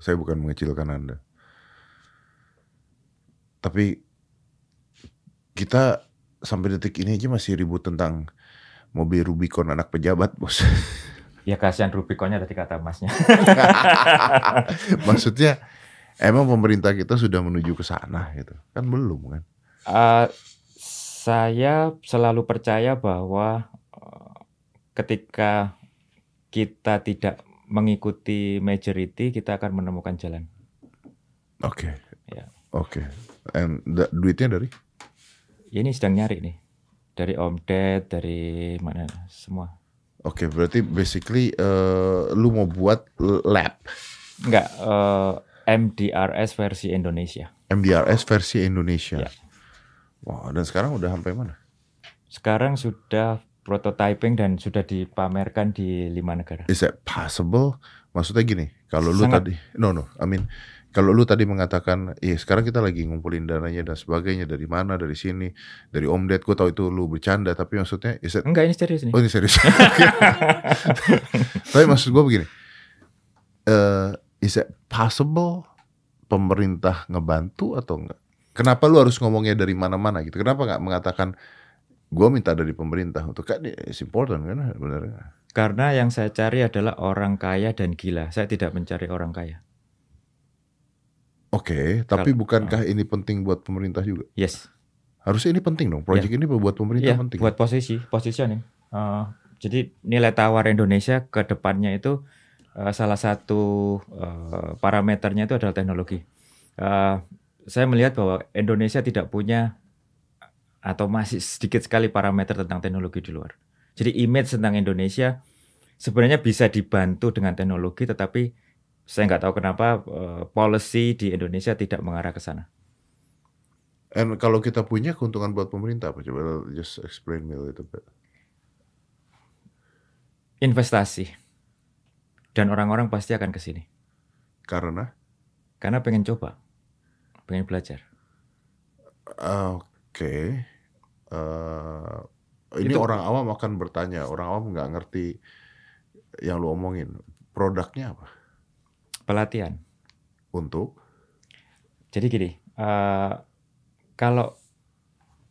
Saya bukan mengecilkan Anda. Tapi kita sampai detik ini aja masih ribut tentang mobil Rubicon anak pejabat, Bos. Ya kasihan Rubiconnya tadi kata masnya. Maksudnya emang pemerintah kita sudah menuju ke sana gitu. Kan belum kan? Eh, saya selalu percaya bahwa eh, ketika kita tidak mengikuti majority, kita akan menemukan jalan. Oke. Ya. Oke. And da- duitnya dari? Ya, Ini sedang nyari nih dari Om Ded, dari mana semua. Oke, berarti basically eh, lu mau buat lab Enggak, eh, MDRS versi Indonesia. MDRS versi Indonesia. Ya. Wah, dan sekarang udah sampai mana? Sekarang sudah prototyping dan sudah dipamerkan di lima negara. Is that possible? Maksudnya gini, kalau lu Sangat. tadi, no no, I mean, kalau lu tadi mengatakan, iya sekarang kita lagi ngumpulin dananya dan sebagainya dari mana, dari sini, dari Om Ded, gue tahu itu lu bercanda, tapi maksudnya, is that, Enggak, ini serius nih. oh ini serius. tapi maksud gue begini, eh is it possible pemerintah ngebantu atau enggak? Kenapa lu harus ngomongnya dari mana-mana gitu? Kenapa nggak mengatakan gue minta dari pemerintah untuk kan it's important kan sebenarnya. Karena yang saya cari adalah orang kaya dan gila. Saya tidak mencari orang kaya. Oke, tapi Kalau- bukankah ini penting buat pemerintah juga? Yes. Harusnya ini penting dong. Proyek ini buat pemerintah Iya, penting. buat posisi, positioning. Eh, jadi nilai tawar Indonesia ke depannya itu eh, salah satu eh, parameternya itu adalah teknologi. Eh, saya melihat bahwa Indonesia tidak punya atau masih sedikit sekali parameter tentang teknologi di luar. Jadi image tentang Indonesia sebenarnya bisa dibantu dengan teknologi, tetapi saya nggak tahu kenapa eh, policy di Indonesia tidak mengarah ke sana. And kalau kita punya keuntungan buat pemerintah apa? Coba just explain me a little bit. Investasi dan orang-orang pasti akan ke sini. Karena Karena pengen coba, pengen belajar. oke, eh, ini Itu- orang awam akan bertanya. Orang awam nggak ngerti yang lu omongin. Produknya apa? Pelatihan. Untuk Jadi gini, eh, kalau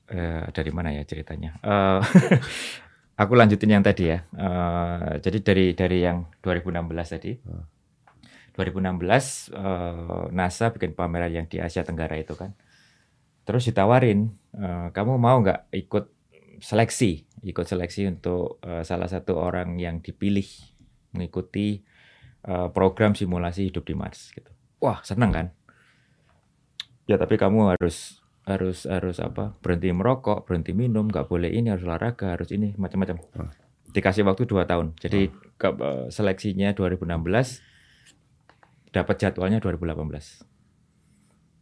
eh, dari mana ya ceritanya? Eh, aku lanjutin yang tadi ya. Eh, jadi dari dari yang 2016 tadi. 2016 eh, NASA bikin pameran yang di Asia Tenggara itu kan. Terus ditawarin, eh, kamu mau nggak ikut seleksi, ikut seleksi untuk eh, salah satu orang yang dipilih mengikuti eh, program simulasi hidup di Mars gitu. Wah, seneng kan? Ya tapi kamu harus harus harus apa? Berhenti merokok, berhenti minum, nggak boleh ini, harus olahraga, harus ini, macam-macam. Hmm. Dikasih waktu 2 tahun. Jadi ke, eh, seleksinya 2016, dapat jadwalnya 2018.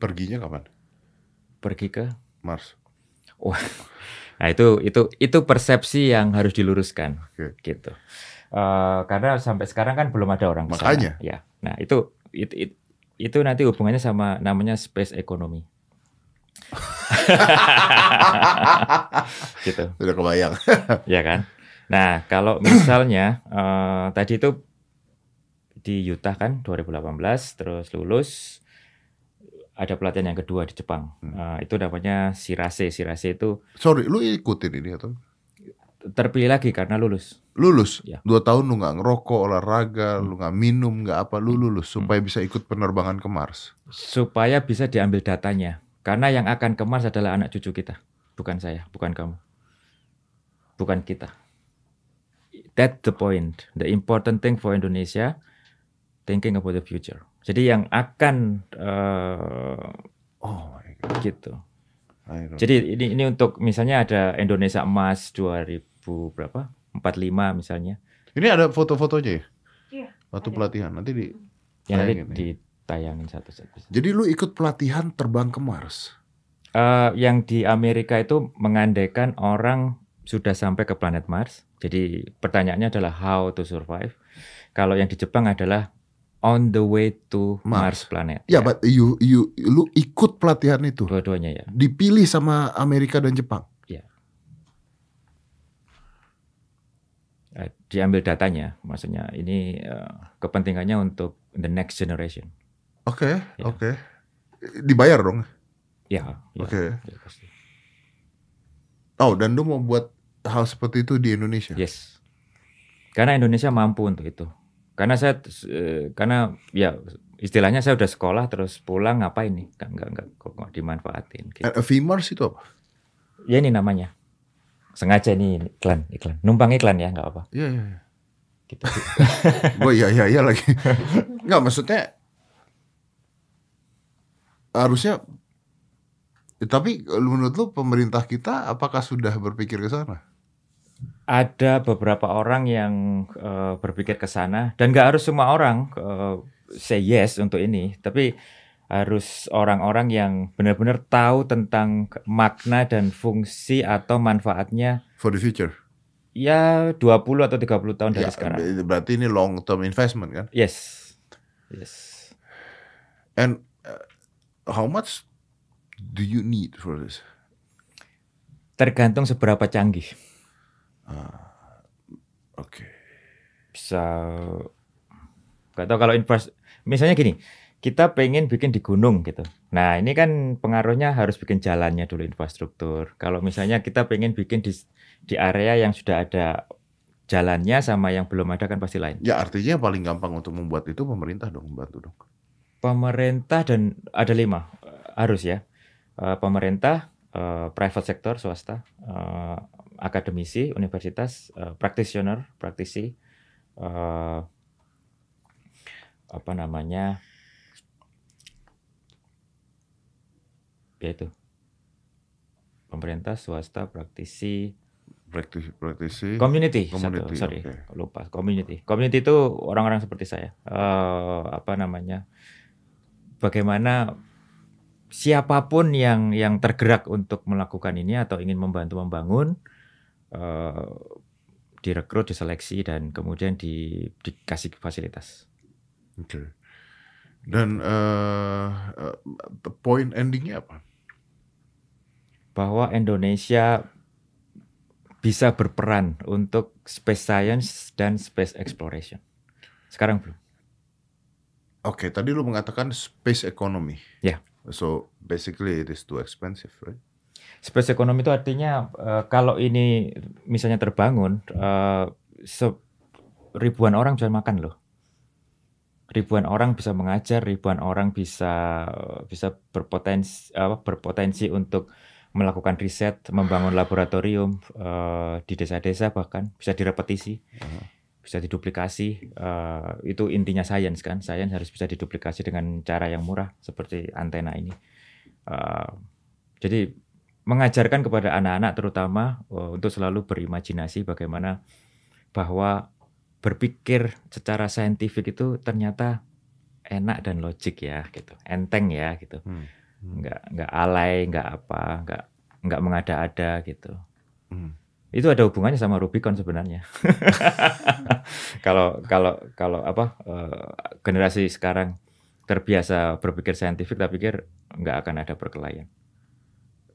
perginya kapan? Pergi ke Mars. Nah itu itu itu persepsi yang harus diluruskan, Oke. gitu. Eh, karena sampai sekarang kan belum ada orang ke sana. Makanya. Ya. Nah itu itu itu, itu nanti hubungannya sama namanya space economy. gitu. Sudah kebayang. ya kan? Nah, kalau misalnya eh, tadi itu di Utah kan 2018 terus lulus ada pelatihan yang kedua di Jepang. Hmm. Eh, itu namanya Shirase. Shirase itu Sorry, lu ikutin ini atau terpilih lagi karena lulus. lulus? Ya. Dua tahun lu nggak ngerokok, olahraga, lu nggak minum, nggak apa, lu lulus supaya bisa ikut penerbangan ke Mars. Supaya bisa diambil datanya. Karena yang akan ke Mars adalah anak cucu kita, bukan saya, bukan kamu. Bukan kita. That's the point. The important thing for Indonesia thinking about the future. Jadi yang akan eh, Oh my god. gitu. Jadi ini ini untuk misalnya ada Indonesia Emas 2000 berapa? 45 misalnya. Ini ada foto-fotonya ya? Iya, Waktu ada. pelatihan nanti di. Yang nanti Tayangin ya. satu-satu. Jadi lu ikut pelatihan terbang ke Mars. Eh, yang di Amerika itu mengandaikan orang sudah sampai ke planet Mars. Jadi pertanyaannya adalah how to survive. Kalau yang di Jepang adalah on the way to Mars. Mars, planet. Ya, but you you lu ikut pelatihan itu. Dua-duanya ya. Dipilih sama Amerika dan Jepang. Eh, diambil datanya, maksudnya ini eh, kepentingannya untuk the next generation. Oke, Ya. oke. Dibayar dong. Ya. ya, Oke. ya, pasti. Oh, dan lu mau buat hal seperti itu di Indonesia? Yes. Karena Indonesia mampu untuk itu. Karena saya eh, karena ya istilahnya saya udah sekolah terus pulang ngapain nih? Enggak enggak enggak kok nggak dimanfaatin gitu. Eh, VMARS itu apa? Ya ini namanya. Sengaja nih iklan, iklan. Numpang iklan ya, nggak apa. Iya, iya, iya. Gitu. Gue iya iya iya lagi. Nggak maksudnya harusnya tapi menurut lu pemerintah kita apakah sudah berpikir ke sana? Ada beberapa orang yang eh, berpikir ke sana dan nggak harus semua orang eh, say yes untuk ini, tapi harus orang-orang yang benar-benar tahu tentang makna dan fungsi atau manfaatnya For the future. ya 20 atau 30 tahun dari Ya, sekarang. ber- berarti ini long term investment kan? Yes. Yes. And uh, how much do you need for this? Tergantung seberapa canggih. Oke. Bisa nggak tahu kalau invest misalnya gini, kita pengen bikin di gunung gitu. Nah, ini kan pengaruhnya harus bikin jalannya dulu infrastruktur. Kalau misalnya kita pengen bikin di di area yang sudah ada jalannya sama yang belum ada kan pasti lain. Ya artinya yang paling gampang untuk membuat itu pemerintah dong bantu dong. Pemerintah dan ada lima harus ya. Eh, Pemerintah, eh, private sector, swasta, eh, akademisi, universitas, eh, practitioner, praktisi, apa namanya, ya itu, pemerintah, swasta, praktisi, Praktisi, praktisi. Community, Community, satu, sorry, oke. lupa. Community, community itu orang-orang seperti saya. Eh, apa namanya? Bagaimana siapa pun yang yang tergerak untuk melakukan ini atau ingin membantu membangun, eh, direkrut, diseleksi dan kemudian di, dikasih fasilitas. Oke. Dan eh eh, point endingnya apa? Bahwa Indonesia bisa berperan untuk space science dan space exploration. Sekarang belum. Oke, tadi lu mengatakan space economy. Ya. So basically it is too expensive, right? Space economy itu artinya eh, kalau ini misalnya terbangun, se- ribuan orang bisa makan loh. Ribuan orang bisa mengajar, ribuan orang bisa bisa berpotensi apa, berpotensi untuk melakukan riset, membangun laboratorium eh, di desa-desa bahkan bisa direpetisi, Aha. Bisa diduplikasi. Eh, itu intinya sains kan, sains harus bisa diduplikasi dengan cara yang murah seperti antena ini. Eh, jadi mengajarkan kepada anak-anak terutama eh, untuk selalu berimajinasi bagaimana bahwa berpikir secara saintifik itu ternyata enak dan logik ya gitu enteng ya gitu Hmm. Hmm. nggak nggak alay nggak apa nggak nggak mengada-ada gitu Hmm. Itu ada hubungannya sama Rubicon sebenarnya kalau kalau kalau apa eh, generasi sekarang terbiasa berpikir saintifik tapi pikir nggak akan ada perkelahian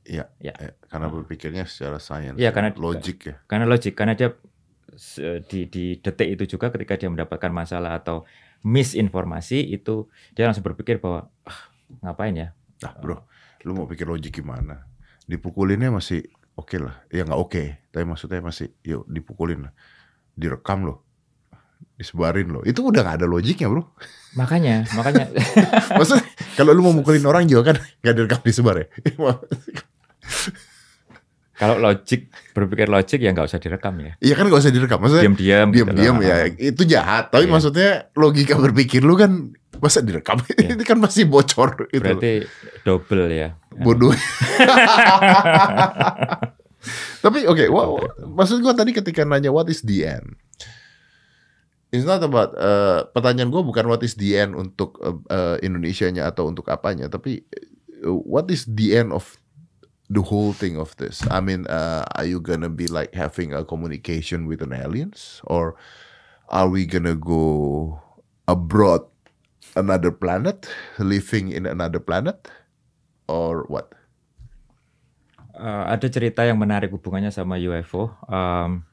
Iya. Ya. eh, Karena berpikirnya secara sains. Iya, karena- logik ya. Karena logik, karena dia di, di detik itu juga ketika dia mendapatkan masalah atau misinformasi itu dia langsung berpikir bahwa ah, ngapain ya? Nah, bro, lu mau pikir logik gimana? Dipukulinnya masih oke lah. Ya nggak oke, tapi maksudnya masih yuk dipukulin lah. Direkam loh. Disebarin loh. Itu udah nggak ada logiknya, bro. Makanya, makanya Maksudnya kalau lu mau mukulin orang juga kan nggak direkam disebar ya. kalau logik berpikir logik ya nggak usah direkam ya. Iya kan nggak usah direkam. Maksudnya Diam-diam. gitu diam-diam loh. ya itu jahat. Tapi Iya. maksudnya logika berpikir lu kan masa direkam? Iya. Itu kan masih bocor itu. Berarti double ya. bodoh. Tapi oke, wa- wa- maksud gua tadi ketika nanya what is the end, it's not about uh, pertanyaan gua bukan what is the end untuk uh, uh, Indonesianya atau untuk apanya, tapi uh, what is the end of the whole thing of this? I mean, uh, are you gonna be like having a communication with an aliens, or are we gonna go abroad, another planet, living in another planet, or what? Eh, ada cerita yang menarik hubungannya sama UFO. Em,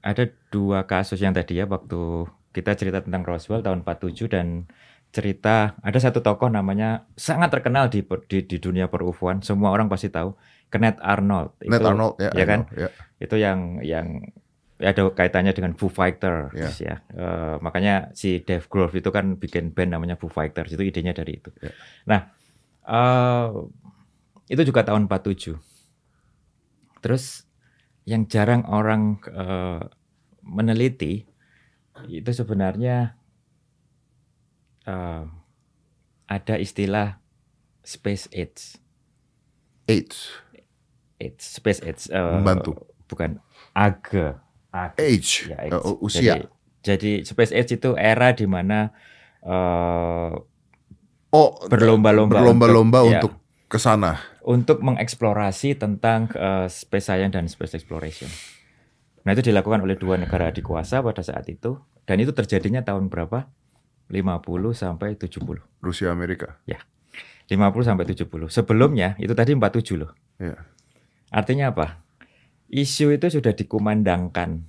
ada dua kasus yang tadi ya waktu kita cerita tentang Roswell tahun 47 dan cerita ada satu tokoh namanya sangat terkenal di di, di dunia per-UFOan. Semua orang pasti tahu. Kenneth Arnold. Itu- Arnold ya, ya kan? know, ya. itu yang yang ya ada kaitannya dengan Foo Fighters Ya. ya. Eh, makanya si Dave Grohl itu kan bikin band namanya Foo Fighters itu idenya dari itu. Ya. Nah, eh, itu juga tahun 47. Terus yang jarang orang eh, meneliti itu sebenarnya eh, ada istilah space age. Age, Age, space age. eh, Membantu. Bukan age. Age. age, Ya, uh, age. usia. Jadi, jadi space age itu era di mana eh, oh, berlomba-lomba berlomba-lomba untuk- ya. untuk ke sana. untuk mengeksplorasi tentang eh, space science dan space exploration. Nah itu dilakukan oleh dua negara adikuasa pada saat itu dan itu terjadinya tahun berapa? 50 sampai 70. Rusia Amerika. 50 sampai 70. Sebelumnya itu tadi 47 loh. Ya. Artinya apa? Isu itu sudah dikumandangkan.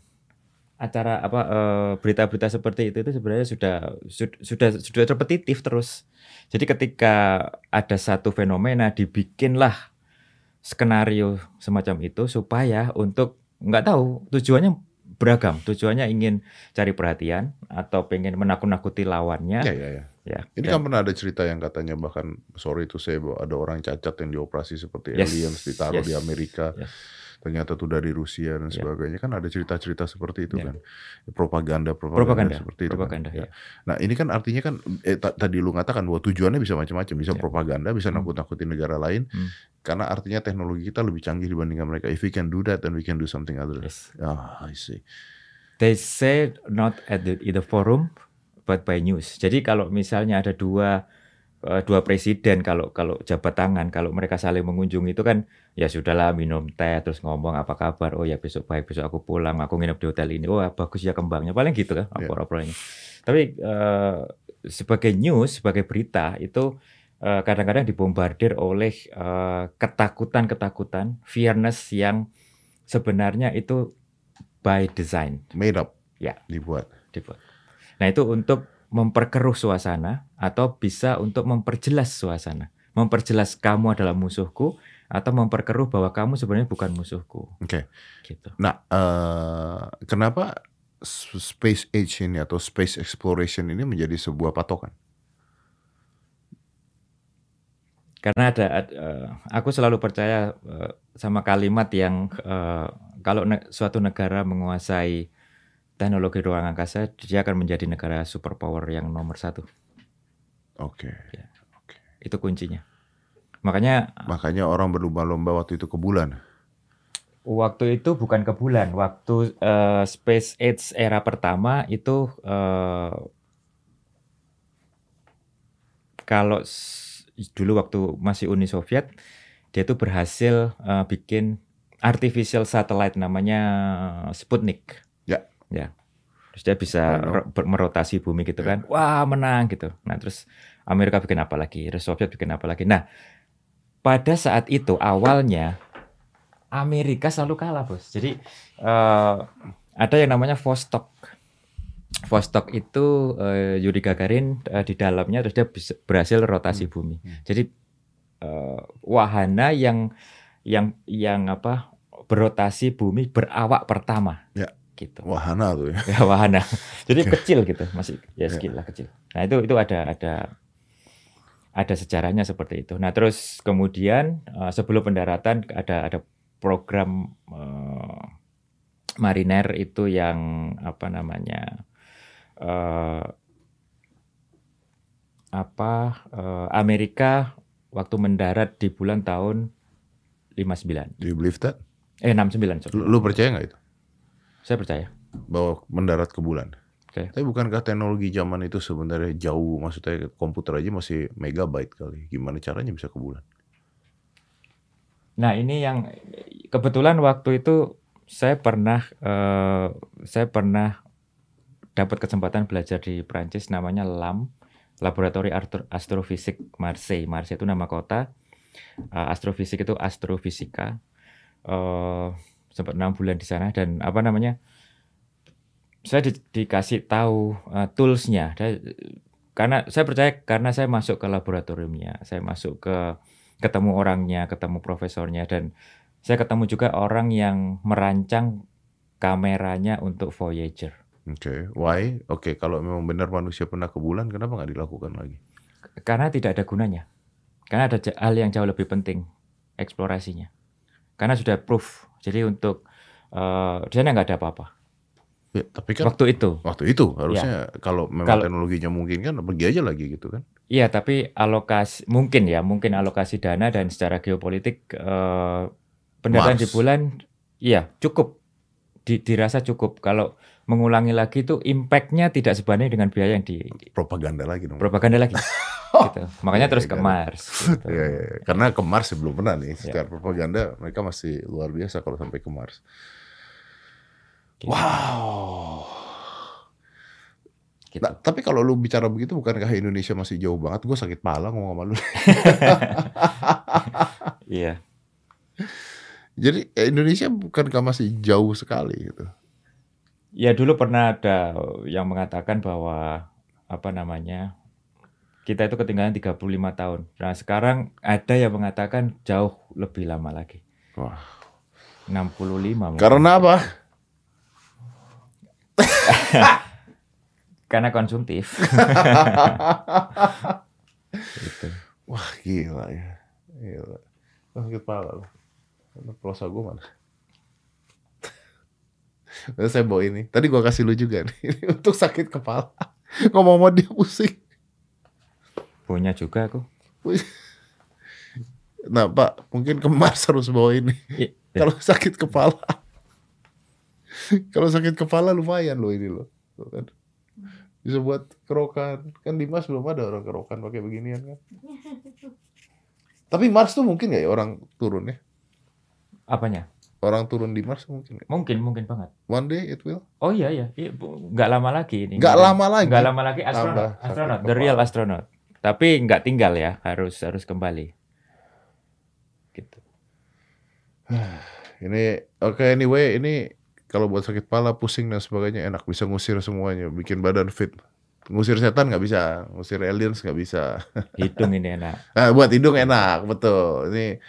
Acara apa eh, berita-berita seperti itu itu sebenarnya sudah sud- sudah sudah repetitif terus. Jadi ketika ada satu fenomena dibikinlah skenario semacam itu supaya untuk nggak tahu tujuannya beragam. Tujuannya ingin cari perhatian atau pengen menakut-nakuti lawannya. Ya, ya, ya. Ya. Ini Dan- kan pernah ada cerita yang katanya bahkan sorry itu saya ada orang cacat yang dioperasi seperti Yes, aliens ditaruh yes, di Amerika. yes. Ternyata tuh dari Rusia dan Ya. sebagainya kan ada cerita-cerita seperti itu Ya. kan. Propaganda, propaganda, propaganda seperti itu. kan. propaganda Ya. ya. Nah, ini kan artinya kan eh, ta- tadi lu katakan bahwa tujuannya bisa macam-macam, bisa propaganda, bisa Hmm. nakut-nakutin negara lain. Hmm. Karena artinya teknologi kita lebih canggih dibandingkan mereka. If we can do that, then we can do something other. Yes. Ah, I see. They say not at the, in the forum but by news. Jadi kalau misalnya ada dua eh, dua presiden kalau kalau jabat tangan kalau mereka saling mengunjungi itu kan ya sudahlah minum teh terus ngomong apa kabar oh ya besok baik besok aku pulang aku nginep di hotel ini oh bagus ya kembangnya paling gitu kan Iya. opor-opornya tapi eh, sebagai news sebagai berita itu eh, kadang-kadang dibombardir oleh eh, ketakutan-ketakutan fearness yang sebenarnya itu by design Made up. Ya. Dibuat. dibuat. Nah itu untuk memperkeruh suasana atau bisa untuk memperjelas suasana, memperjelas kamu adalah musuhku atau memperkeruh bahwa kamu sebenarnya bukan musuhku. Oke. Gitu. Nah, eh, kenapa space age ini atau space exploration ini menjadi sebuah patokan? Karena ada, ad- eh, aku selalu percaya eh, sama kalimat yang eh, kalau ne- suatu negara menguasai teknologi ruang angkasa, dia akan menjadi negara superpower yang nomor satu. Oke. Itu kuncinya. Makanya Makanya orang berlomba-lomba waktu itu ke bulan. Waktu itu bukan ke bulan, waktu eh, Space Age era pertama itu eh, kalau dulu waktu masih Uni Soviet dia itu berhasil eh, bikin artificial satellite namanya Sputnik. Ya. Ya. Terus dia bisa merotasi bumi gitu Ya. kan. Wah, menang gitu. Nah, terus Amerika bikin apa lagi? Terus Soviet bikin apa lagi? Nah, pada saat itu awalnya Amerika selalu kalah bos. Jadi eh, ada yang namanya Vostok. Vostok itu eh, Yuri Gagarin eh, di dalamnya terus dia berhasil rotasi bumi. Jadi eh, wahana yang yang yang apa berotasi bumi berawak pertama. Ya. Gitu. Wahana tuh ya. Ya wahana. Jadi kecil gitu, masih ya sekilas kecil. Nah itu itu ada ada ada sejarahnya seperti itu. Nah terus kemudian eh, sebelum pendaratan ada ada program eh, mariner itu yang apa namanya eh, apa eh, Amerika waktu mendarat di bulan tahun 59 Do you believe that? eh 69 sorry. Lu, lu percaya nggak itu? saya percaya Bahwa mendarat ke bulan? Oke. Tapi bukankah teknologi zaman itu sebenarnya jauh? Maksudnya komputer aja masih megabyte kali. Gimana caranya bisa ke bulan? Nah ini yang kebetulan waktu itu saya pernah eh, saya pernah dapat kesempatan belajar di Prancis namanya LAM Laboratori Astro- Astrofisik Marseille. Marseille itu nama kota. Eh, astrofisik itu astrofisika. Eh, sempat enam bulan di sana dan apa namanya? Saya di- dikasih tahu eh, toolsnya. Karena saya percaya karena saya masuk ke laboratoriumnya, saya masuk ke ketemu orangnya, ketemu profesornya dan saya ketemu juga orang yang merancang kameranya untuk Voyager. Oke, why? Oke, kalau memang benar manusia pernah ke bulan, kenapa nggak dilakukan lagi? Karena tidak ada gunanya. Karena ada hal yang jauh lebih penting, eksplorasinya. Karena sudah proof. Jadi untuk eh di sana nggak ada apa-apa. Ya, tapi kan Waktu itu. waktu itu harusnya kalau memang Kalau- teknologinya mungkin kan pergi aja lagi gitu kan? Iya, tapi alokasi mungkin ya, mungkin alokasi dana dan secara geopolitik eh pendataan Mars. di bulan iya cukup. Di- dirasa cukup. Kalau mengulangi lagi itu impact-nya tidak sebanding dengan biaya yang di Propaganda lagi dong. propaganda lagi. gitu. Makanya Iya, terus iya, ke kan. Mars. gitu. Iya, iya, iya. Karena ke Mars belum pernah nih. Ya. Secara propaganda mereka masih luar biasa kalau sampai ke Mars. Gitu. Wow. Gitu. Nah, tapi kalau lu bicara begitu bukankah Indonesia masih jauh banget? Gue sakit pala ngomong sama lu. Iya. Jadi eh, Indonesia bukankah masih jauh sekali gitu? Ya dulu pernah ada yang mengatakan bahwa apa namanya kita itu ketinggalan 35 tahun. Nah sekarang ada yang mengatakan jauh lebih lama lagi. Wah. 65 mungkin. Karena apa? Karena konsumtif. Gitu. Wah gila ya. Gila. Sakit pala. Mana Pulsa gue mana? Lalu saya bawa ini. Tadi gua kasih lu juga nih. Untuk sakit kepala. Ngomong sama dia pusing. Punya juga aku. Nah Pak, mungkin ke Mars harus bawa ini. I- Kalau sakit kepala. Kalau sakit kepala lumayan loh ini loh. Tuh kan. Bisa buat kerokan. Kan di Mars belum ada orang kerokan pakai beginian kan. Tapi Mars tuh mungkin gak ya orang turun ya? Apanya? Orang turun di Mars mungkin nggak? Mungkin, mungkin banget. One day it will. Oh iya iya, Iya, nggak lama lagi ini. Nggak lama lagi? Nggak lama lagi Tambah astronot, sakit astronot, the real astronaut. Tapi nggak tinggal ya, harus harus kembali. Gitu. Ini oke anyway ini kalau buat sakit pala, pusing dan sebagainya enak bisa ngusir semuanya, bikin badan fit. Ngusir setan nggak bisa, ngusir aliens nggak bisa. Hidung ini enak. Nah, buat hidung enak, betul. Ini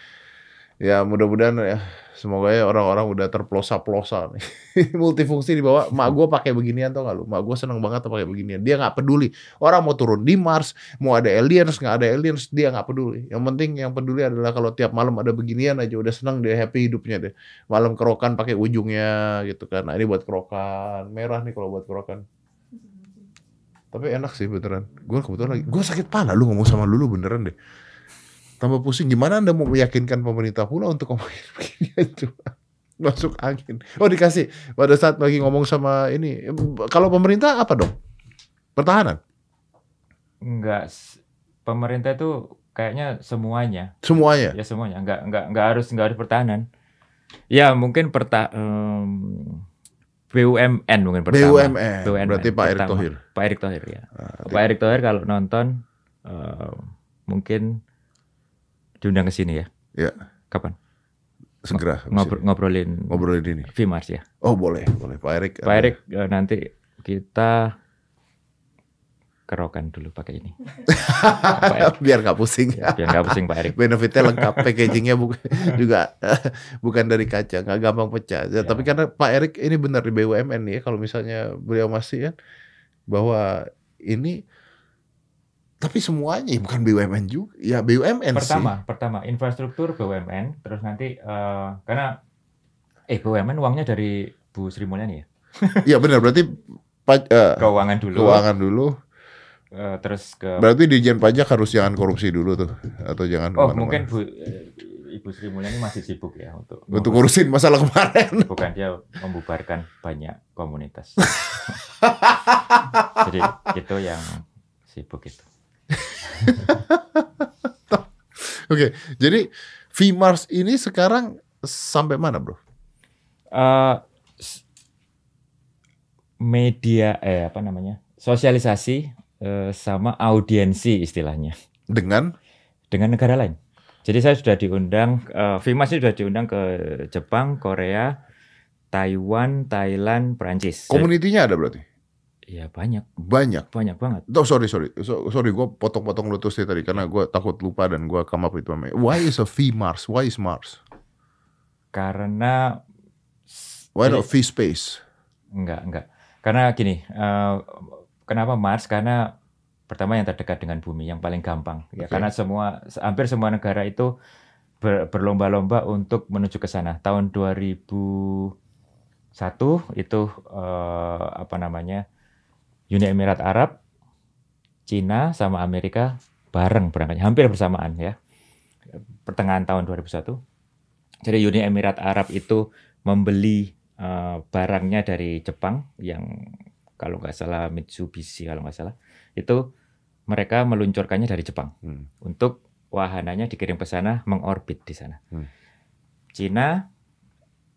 ya mudah-mudahan ya semoga ya orang-orang udah terplosa-plosa nih. Multifungsi di bawah. Mak gue pakai beginian tau gak lu? Mak gue seneng banget pakai beginian. Dia nggak peduli. Orang mau turun di Mars, mau ada aliens nggak ada aliens, dia nggak peduli. Yang penting yang peduli adalah kalau tiap malam ada beginian aja udah seneng dia happy hidupnya deh. Malam kerokan pakai ujungnya gitu kan. Nah ini buat kerokan merah nih kalau buat kerokan. Tapi enak sih beneran. Gue kebetulan lagi, gue sakit pala lu ngomong sama lu, beneran deh tambah pusing gimana anda mau meyakinkan pemerintah pula untuk ngomongin begini aja masuk angin oh dikasih pada saat lagi ngomong sama ini kalau pemerintah apa dong pertahanan Enggak, pemerintah itu kayaknya semuanya, semuanya ya semuanya. Enggak enggak enggak harus enggak harus pertahanan. Ya mungkin perta em, BUMN mungkin pertama. BUMN BUMN berarti Pak Erick. Thohir Pak Erick Thohir ya. Ah, Pak Erick Thohir kalau nonton eh, mungkin diundang ke sini ya. Ya, Kapan? segera. Ngobrol, ngobrolin Ngobrolin ini. Vmars ya. Oh boleh, boleh. Pak Erik. Pak Erik eh, nanti kita kerokan dulu pakai ini. Biar nggak pusing. biar nggak pusing Pak Erik. Benefitnya lengkap, packagingnya bukan juga bukan dari kaca, nggak gampang pecah. Ya, Tapi karena Pak Erik ini benar di BUMN nih, ya, kalau misalnya beliau masih kan bahwa ini tapi semuanya bukan BUMN juga, ya BUMN Pertama, pertama infrastruktur BUMN, terus nanti eh, karena eh BUMN uangnya dari Bu Sri Mulyani ya. sih. Iya benar, berarti eh, Keuangan dulu. keuangan dulu. eh, terus ke Berarti Dirjen Pajak harus jangan korupsi dulu tuh, atau jangan Oh, ke mana-mana. mungkin Bu Ibu Sri Mulyani masih sibuk ya untuk untuk ngurusin masalah kemarin. bukan dia membubarkan banyak komunitas. Jadi itu yang sibuk itu. Oke, jadi VMARS ini sekarang sampai mana, bro? S- media eh apa namanya? Sosialisasi eh, sama audiensi istilahnya Dengan dengan negara lain. Jadi saya sudah diundang Vimas ini sudah diundang ke Jepang, Korea, Taiwan, Thailand, Perancis. komunitinya ada berarti? Ya banyak, Banyak. banyak banget. Oh, sorry, sorry. So- sorry, gue potong-potong lu terus ya tadi karena gue takut lupa dan gue come up with one. Why is a V Mars? Why is Mars? Karena Why not V Space? Enggak, enggak. Karena gini, eh, kenapa Mars? Karena pertama yang terdekat dengan bumi, yang paling gampang. Ya, Oke. karena semua hampir semua negara itu ber- berlomba-lomba untuk menuju ke sana. Tahun 2001 itu eh, apa namanya? Uni Emirat Arab, Cina sama Amerika bareng berangkatnya, hampir bersamaan ya. Pertengahan tahun 2001. Jadi Uni Emirat Arab itu membeli eh, barangnya dari Jepang yang kalau nggak salah Mitsubishi kalau nggak salah itu mereka meluncurkannya dari Jepang Hmm. untuk wahananya dikirim ke sana mengorbit di sana. Hmm. Cina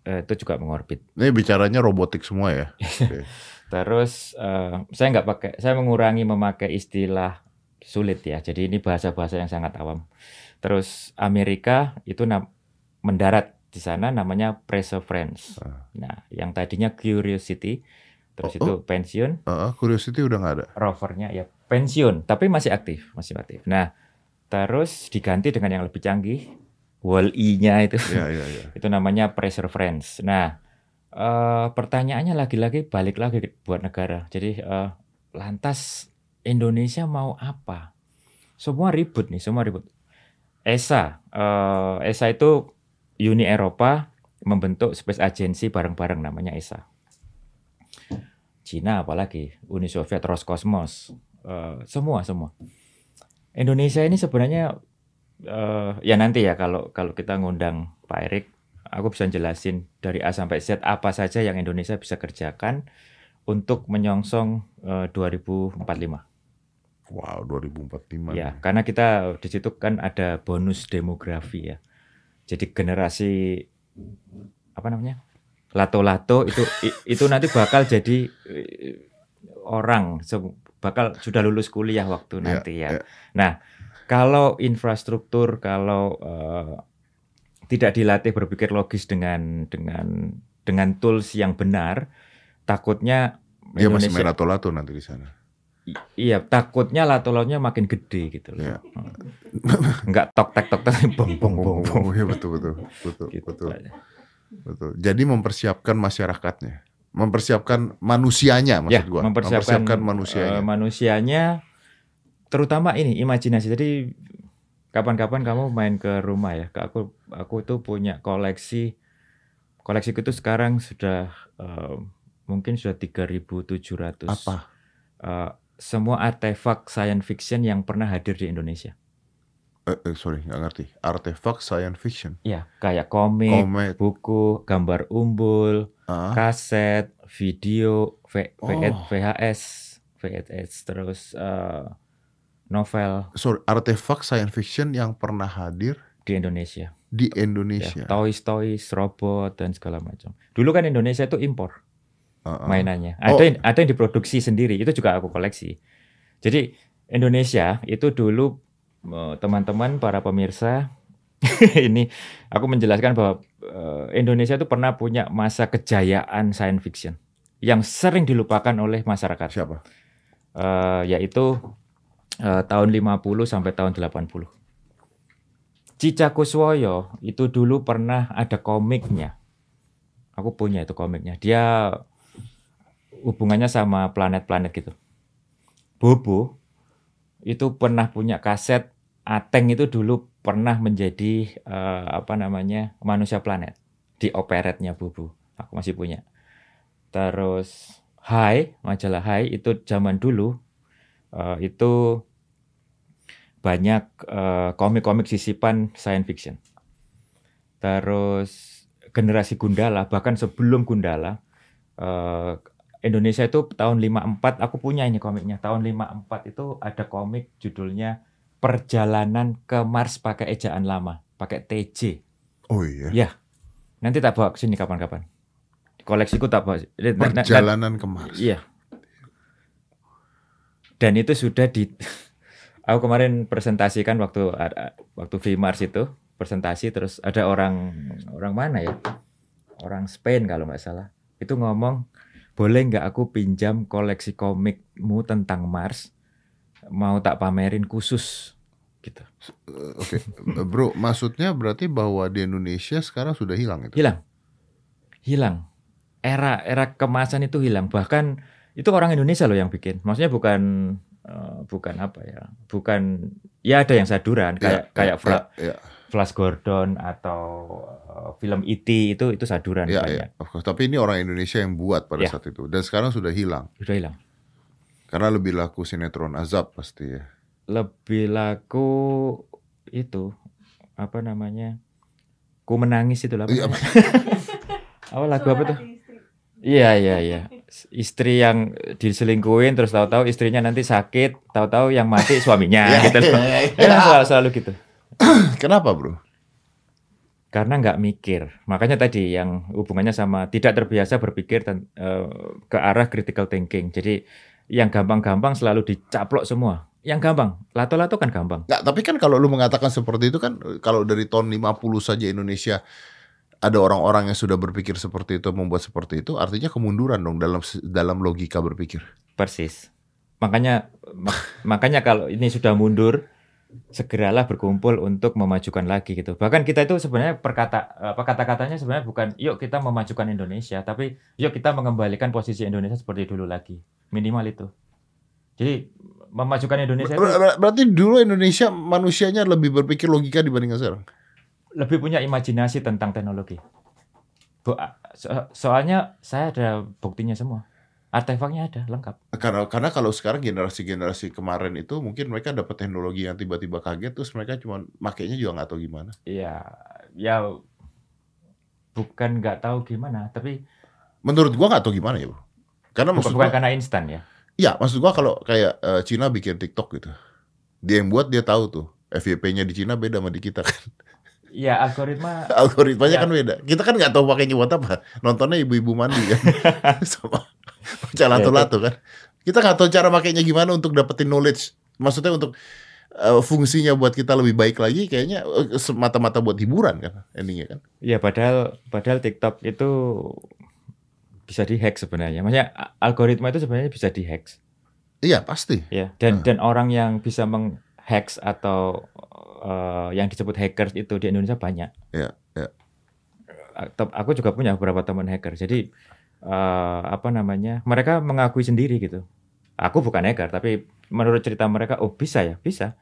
eh, itu juga mengorbit. Ini bicaranya robotik semua ya? Terus eh, saya nggak pakai, saya mengurangi memakai istilah sulit ya. Jadi ini bahasa-bahasa yang sangat awam. Terus Amerika itu mendarat di sana namanya Perseverance. Ah. Nah, yang tadinya Curiosity, terus Oh, itu pensiun, Uh, Curiosity udah nggak ada. rovernya ya pensiun, tapi masih aktif, masih aktif. Nah, terus diganti dengan yang lebih canggih, Wall-E-nya itu. Iya, iya, iya. itu namanya Perseverance. Nah, eh, pertanyaannya lagi-lagi balik lagi buat negara. Jadi eh, lantas Indonesia mau apa? Semua ribut nih, semua ribut. ESA, eh, ESA itu Uni Eropa membentuk Space Agency bareng-bareng namanya ESA. Cina apalagi, Uni Soviet, Roskosmos, eh, semua semua. Indonesia ini sebenarnya eh, ya nanti ya kalau kalau kita ngundang Pak Erik, aku bisa jelasin dari A sampai Z apa saja yang Indonesia bisa kerjakan untuk menyongsong eh, 2045. Wow, 2045. Ya, karena kita di situ kan ada bonus demografi ya. Jadi generasi apa namanya? Lato-lato itu itu nanti bakal jadi eh, orang bakal sudah lulus kuliah waktu Ya, nanti ya. ya. Nah, kalau infrastruktur kalau eh, tidak dilatih berpikir logis dengan dengan dengan tools yang benar, takutnya Dia masih Indonesia main lato-lato nanti di sana. I- Iya, takutnya lato-latonya makin gede gitu loh. Iya. Enggak tok tek tok tek bong bong bong bong. Iya betul betul betul Gitu. betul betul. Jadi mempersiapkan masyarakatnya, mempersiapkan manusianya maksud Ya, gua. mempersiapkan, manusianya. eh, manusianya terutama ini imajinasi. Jadi kapan-kapan kamu main ke rumah ya. Aku aku tuh punya koleksi koleksiku itu sekarang sudah eh, mungkin sudah 3.700 Apa? eh, semua artefak science fiction yang pernah hadir di Indonesia. Eh, eh, sorry, nggak ngerti. Artefak science fiction. Ya, kayak komik, Komet. buku, gambar umbul, Ah, kaset, video, V- Oh. V- VHS, VHS, terus eh, novel sorry, artefak science fiction yang pernah hadir di Indonesia. di Ya, Indonesia. toys, toys, robot dan segala macam. Dulu kan Indonesia itu impor ah. mainannya. Oh. Ada yang, ada yang diproduksi sendiri. Itu juga aku koleksi. Jadi Indonesia itu dulu eh, teman-teman para pemirsa ini aku menjelaskan bahwa eh, Indonesia itu pernah punya masa kejayaan science fiction yang sering dilupakan oleh masyarakat. Siapa? Eh, yaitu eh, tahun 50 sampai tahun 80. Cica Kuswoyo itu dulu pernah ada komiknya. Aku punya itu komiknya. Dia hubungannya sama planet-planet gitu. Bobo itu pernah punya kaset Ateng itu dulu pernah menjadi eh, apa namanya manusia planet di operetnya Bobo. Aku masih punya. Terus Hai, majalah Hai itu zaman dulu eh, itu banyak eh, komik-komik sisipan science fiction. Terus generasi Gundala bahkan sebelum Gundala eh, Indonesia itu tahun 54 aku punya ini komiknya. Tahun 54 itu ada komik judulnya Perjalanan ke Mars pakai ejaan lama, pakai TJ. Oh iya. Ya. Nanti tak bawa ke sini kapan-kapan. Koleksiku tak bawa. Perjalanan ke Mars. Iya. Dan itu sudah di aku kemarin presentasikan waktu waktu VMars itu presentasi terus ada orang orang mana ya? Orang Spain kalau nggak salah. Itu ngomong, "Boleh nggak aku pinjam koleksi komikmu tentang Mars? Mau tak pamerin khusus." Gitu. Eh, Oke, bro, maksudnya berarti bahwa di Indonesia sekarang sudah hilang itu? Hilang. Hilang. Era era kemasan itu hilang. Bahkan itu orang Indonesia loh yang bikin. Maksudnya bukan eh, bukan apa ya? Bukan ya ada yang saduran kayak Ya, kayak ya, Fra- ya, Flash Gordon atau eh, film E.T. itu itu saduran ya, banyak. ya, of course. Tapi ini orang Indonesia yang buat pada Ya. saat itu, dan sekarang sudah hilang Sudah hilang. karena lebih laku sinetron azab pasti ya. Lebih laku itu apa namanya? Ku menangis itu lah. apa Iya? Apa lagu apa tuh? Iya iya iya. Istri yang diselingkuhin terus tahu-tahu istrinya nanti sakit, tahu-tahu yang mati suaminya Ya, gitu. loh. ya, selalu, selalu gitu. Kenapa bro? Karena nggak mikir. Makanya tadi yang hubungannya sama tidak terbiasa berpikir ten- eh, ke arah critical thinking. Jadi yang gampang-gampang selalu dicaplok semua. Yang gampang, lato-lato kan gampang. Nggak, tapi kan kalau lu mengatakan seperti itu kan, kalau dari tahun 50 saja Indonesia ada orang-orang yang sudah berpikir seperti itu, membuat seperti itu, artinya kemunduran dong dalam dalam logika berpikir. Persis. Makanya mak- makanya kalau ini sudah mundur, segeralah berkumpul untuk memajukan lagi gitu. Bahkan kita itu sebenarnya perkata apa kata-katanya sebenarnya bukan yuk kita memajukan Indonesia, tapi yuk kita mengembalikan posisi Indonesia seperti dulu lagi. Minimal itu. Jadi memajukan Indonesia itu Ber- ber- berarti dulu Indonesia manusianya lebih berpikir logika dibandingkan sekarang. Lebih punya imajinasi tentang teknologi. Bu- so- soalnya saya ada buktinya semua. Artefaknya ada lengkap. Karena karena kalau sekarang generasi-generasi kemarin itu mungkin mereka dapat teknologi yang tiba-tiba kaget terus mereka cuma makainya juga nggak tahu gimana. Iya, ya bukan nggak tahu gimana, tapi Menurut gua nggak tahu gimana ya, Bro. Karena bukan, maksud bukan gua, karena instan ya. iya, maksud gua kalau kayak eh, Cina bikin TikTok gitu. Dia yang buat dia tahu tuh. FYP-nya di Cina beda sama di kita kan. Iya, algoritma Algoritmanya Ya. kan beda. Kita kan nggak tahu pakainya buat apa. Nontonnya ibu-ibu mandi kan. Sama baca lato-lato kan. Kita nggak tahu cara makainya gimana untuk dapetin knowledge. Maksudnya untuk eh, fungsinya buat kita lebih baik lagi kayaknya eh, semata-mata buat hiburan kan endingnya kan. ya padahal padahal TikTok itu bisa dihack sebenarnya. Maksudnya algoritma itu sebenarnya bisa dihack Iya, pasti. ya. Dan Hmm. dan orang yang bisa menghack atau eh, yang disebut hackers itu di Indonesia banyak. Iya, iya. Atau- Aku juga punya beberapa teman hacker. Jadi eh, apa namanya? Mereka mengakui sendiri gitu. Aku bukan hacker, tapi menurut cerita mereka, oh bisa ya, bisa.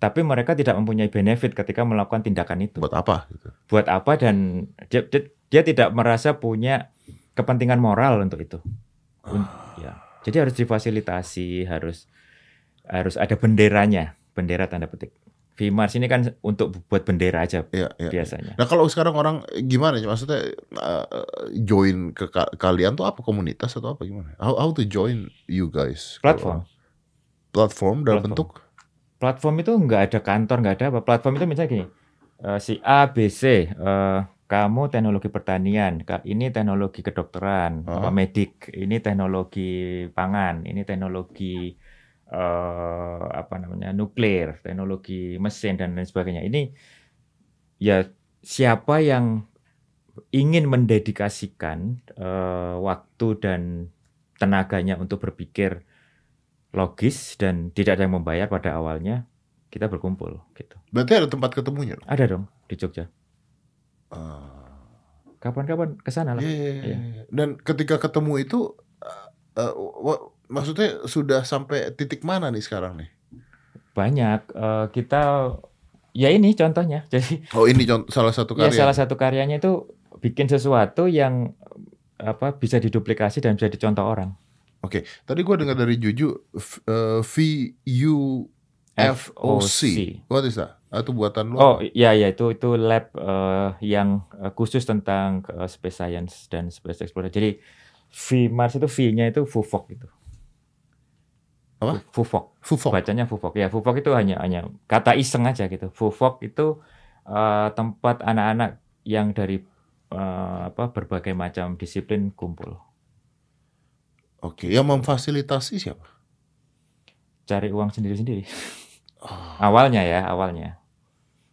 Tapi mereka tidak mempunyai benefit ketika melakukan tindakan itu. Buat apa gitu. Buat apa dan dia, dia, dia tidak merasa punya kepentingan moral untuk itu. Un- ya. Jadi harus difasilitasi, harus harus ada benderanya, bendera tanda petik. VMars ini kan untuk buat bendera aja Iya, iya. biasanya. Nah, kalau sekarang orang gimana ya? Maksudnya eh, join ke ka- kalian tuh apa komunitas atau apa gimana? How, how to join you guys? Platform. Platform dalam Platform. bentuk Platform itu nggak ada kantor, nggak ada apa. Platform itu misalnya gini, eh, si A, B, C, eh, kamu teknologi pertanian, ini teknologi kedokteran, Ah. apa medik, ini teknologi pangan, ini teknologi eh, apa namanya nuklir, teknologi mesin dan lain sebagainya. Ini ya siapa yang ingin mendedikasikan eh, waktu dan tenaganya untuk berpikir logis dan tidak ada yang membayar pada awalnya, kita berkumpul gitu. Berarti ada tempat ketemunya. dong? Ada dong di Jogja. Ah. Kapan-kapan ke sana lah. Iya, iya, Iya. iya. Dan ketika ketemu itu, uh, uh, maksudnya sudah sampai titik mana nih sekarang nih? Banyak eh, kita ya ini contohnya. Jadi Oh ini contoh salah satu ya karya. salah satu karyanya itu bikin sesuatu yang apa bisa diduplikasi dan bisa dicontoh orang. Tadi gua dengar dari Juju uh, V U F O C. What is that? Itu buatan lu? Oh iya ya itu itu lab eh, yang khusus tentang eh, space science dan space exploration. Jadi V Mars itu V-nya itu FUVOC gitu. Apa? FUVOC. Fufok. Bacanya FUVOC. Ya FUVOC itu hanya hanya kata iseng aja gitu. FUVOC itu eh, tempat anak-anak yang dari eh, apa berbagai macam disiplin kumpul. Oke, yang memfasilitasi siapa? Cari uang sendiri-sendiri. Oh, Awalnya ya, awalnya.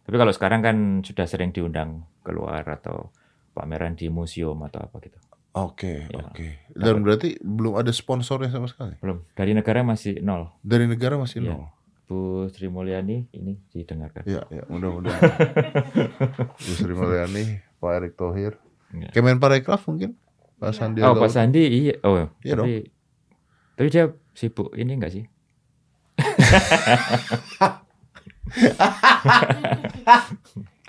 Tapi kalau sekarang kan sudah sering diundang keluar atau pameran di museum atau apa gitu. Oke, Ya. oke. Dan berarti belum ada sponsornya sama sekali. Belum. Dari negara masih nol. Dari negara masih Iya. nol. Bu Sri Mulyani ini didengarkan. Ya, ya, mudah-mudahan. Bu Sri Mulyani, Pak Erick Thohir, Iya. Kemenparekraf mungkin, Pak Sandiaga. Oh, Pak Sandi iya. Oh, Iya tapi tapi dia sibuk ini enggak sih?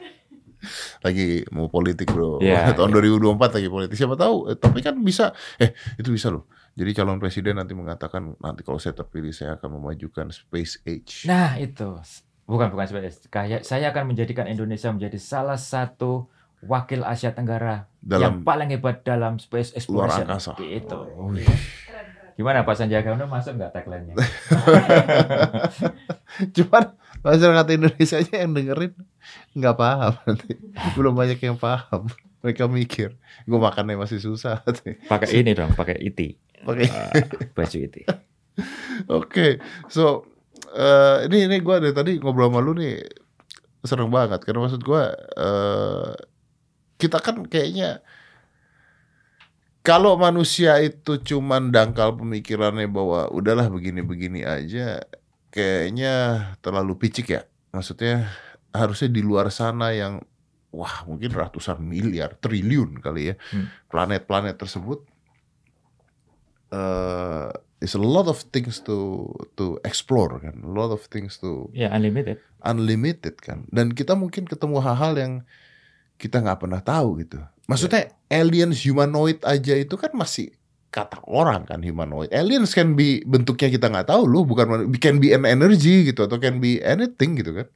lagi mau politik bro Iya, tahun iya. 2024 lagi politik siapa tahu eh, tapi kan bisa eh itu bisa loh jadi calon presiden nanti mengatakan nanti kalau saya terpilih saya akan memajukan space age Nah, itu. Bukan bukan sebenarnya. Kayak saya akan menjadikan Indonesia menjadi salah satu wakil Asia Tenggara yang dalam paling hebat dalam space luar exploration. angkasa Itu. Gimana Pak Sandiaga Uno masuk nggak tagline-nya? cuman masyarakat Indonesia aja yang dengerin nggak paham nanti belum banyak yang paham mereka mikir gue makannya masih susah Pakai ini dong, pakai IT. pakai Eh, baju IT. Oke, so eh, ini ini gue dari tadi ngobrol sama lu nih seneng banget karena maksud gue eh, kita kan kayaknya kalau manusia itu cuman dangkal pemikirannya bahwa udahlah begini-begini aja, kayaknya terlalu picik ya. Maksudnya harusnya di luar sana yang wah mungkin ratusan miliar, triliun kali ya Hmm. planet-planet tersebut eh is a lot of things to to explore kan, a lot of things to Ya, unlimited. unlimited kan. Dan kita mungkin ketemu hal-hal yang kita nggak pernah tahu gitu. Maksudnya aliens humanoid aja itu kan masih kata orang kan humanoid. Aliens can be bentuknya kita nggak tahu loh, bukan can be an energy gitu atau can be anything gitu kan.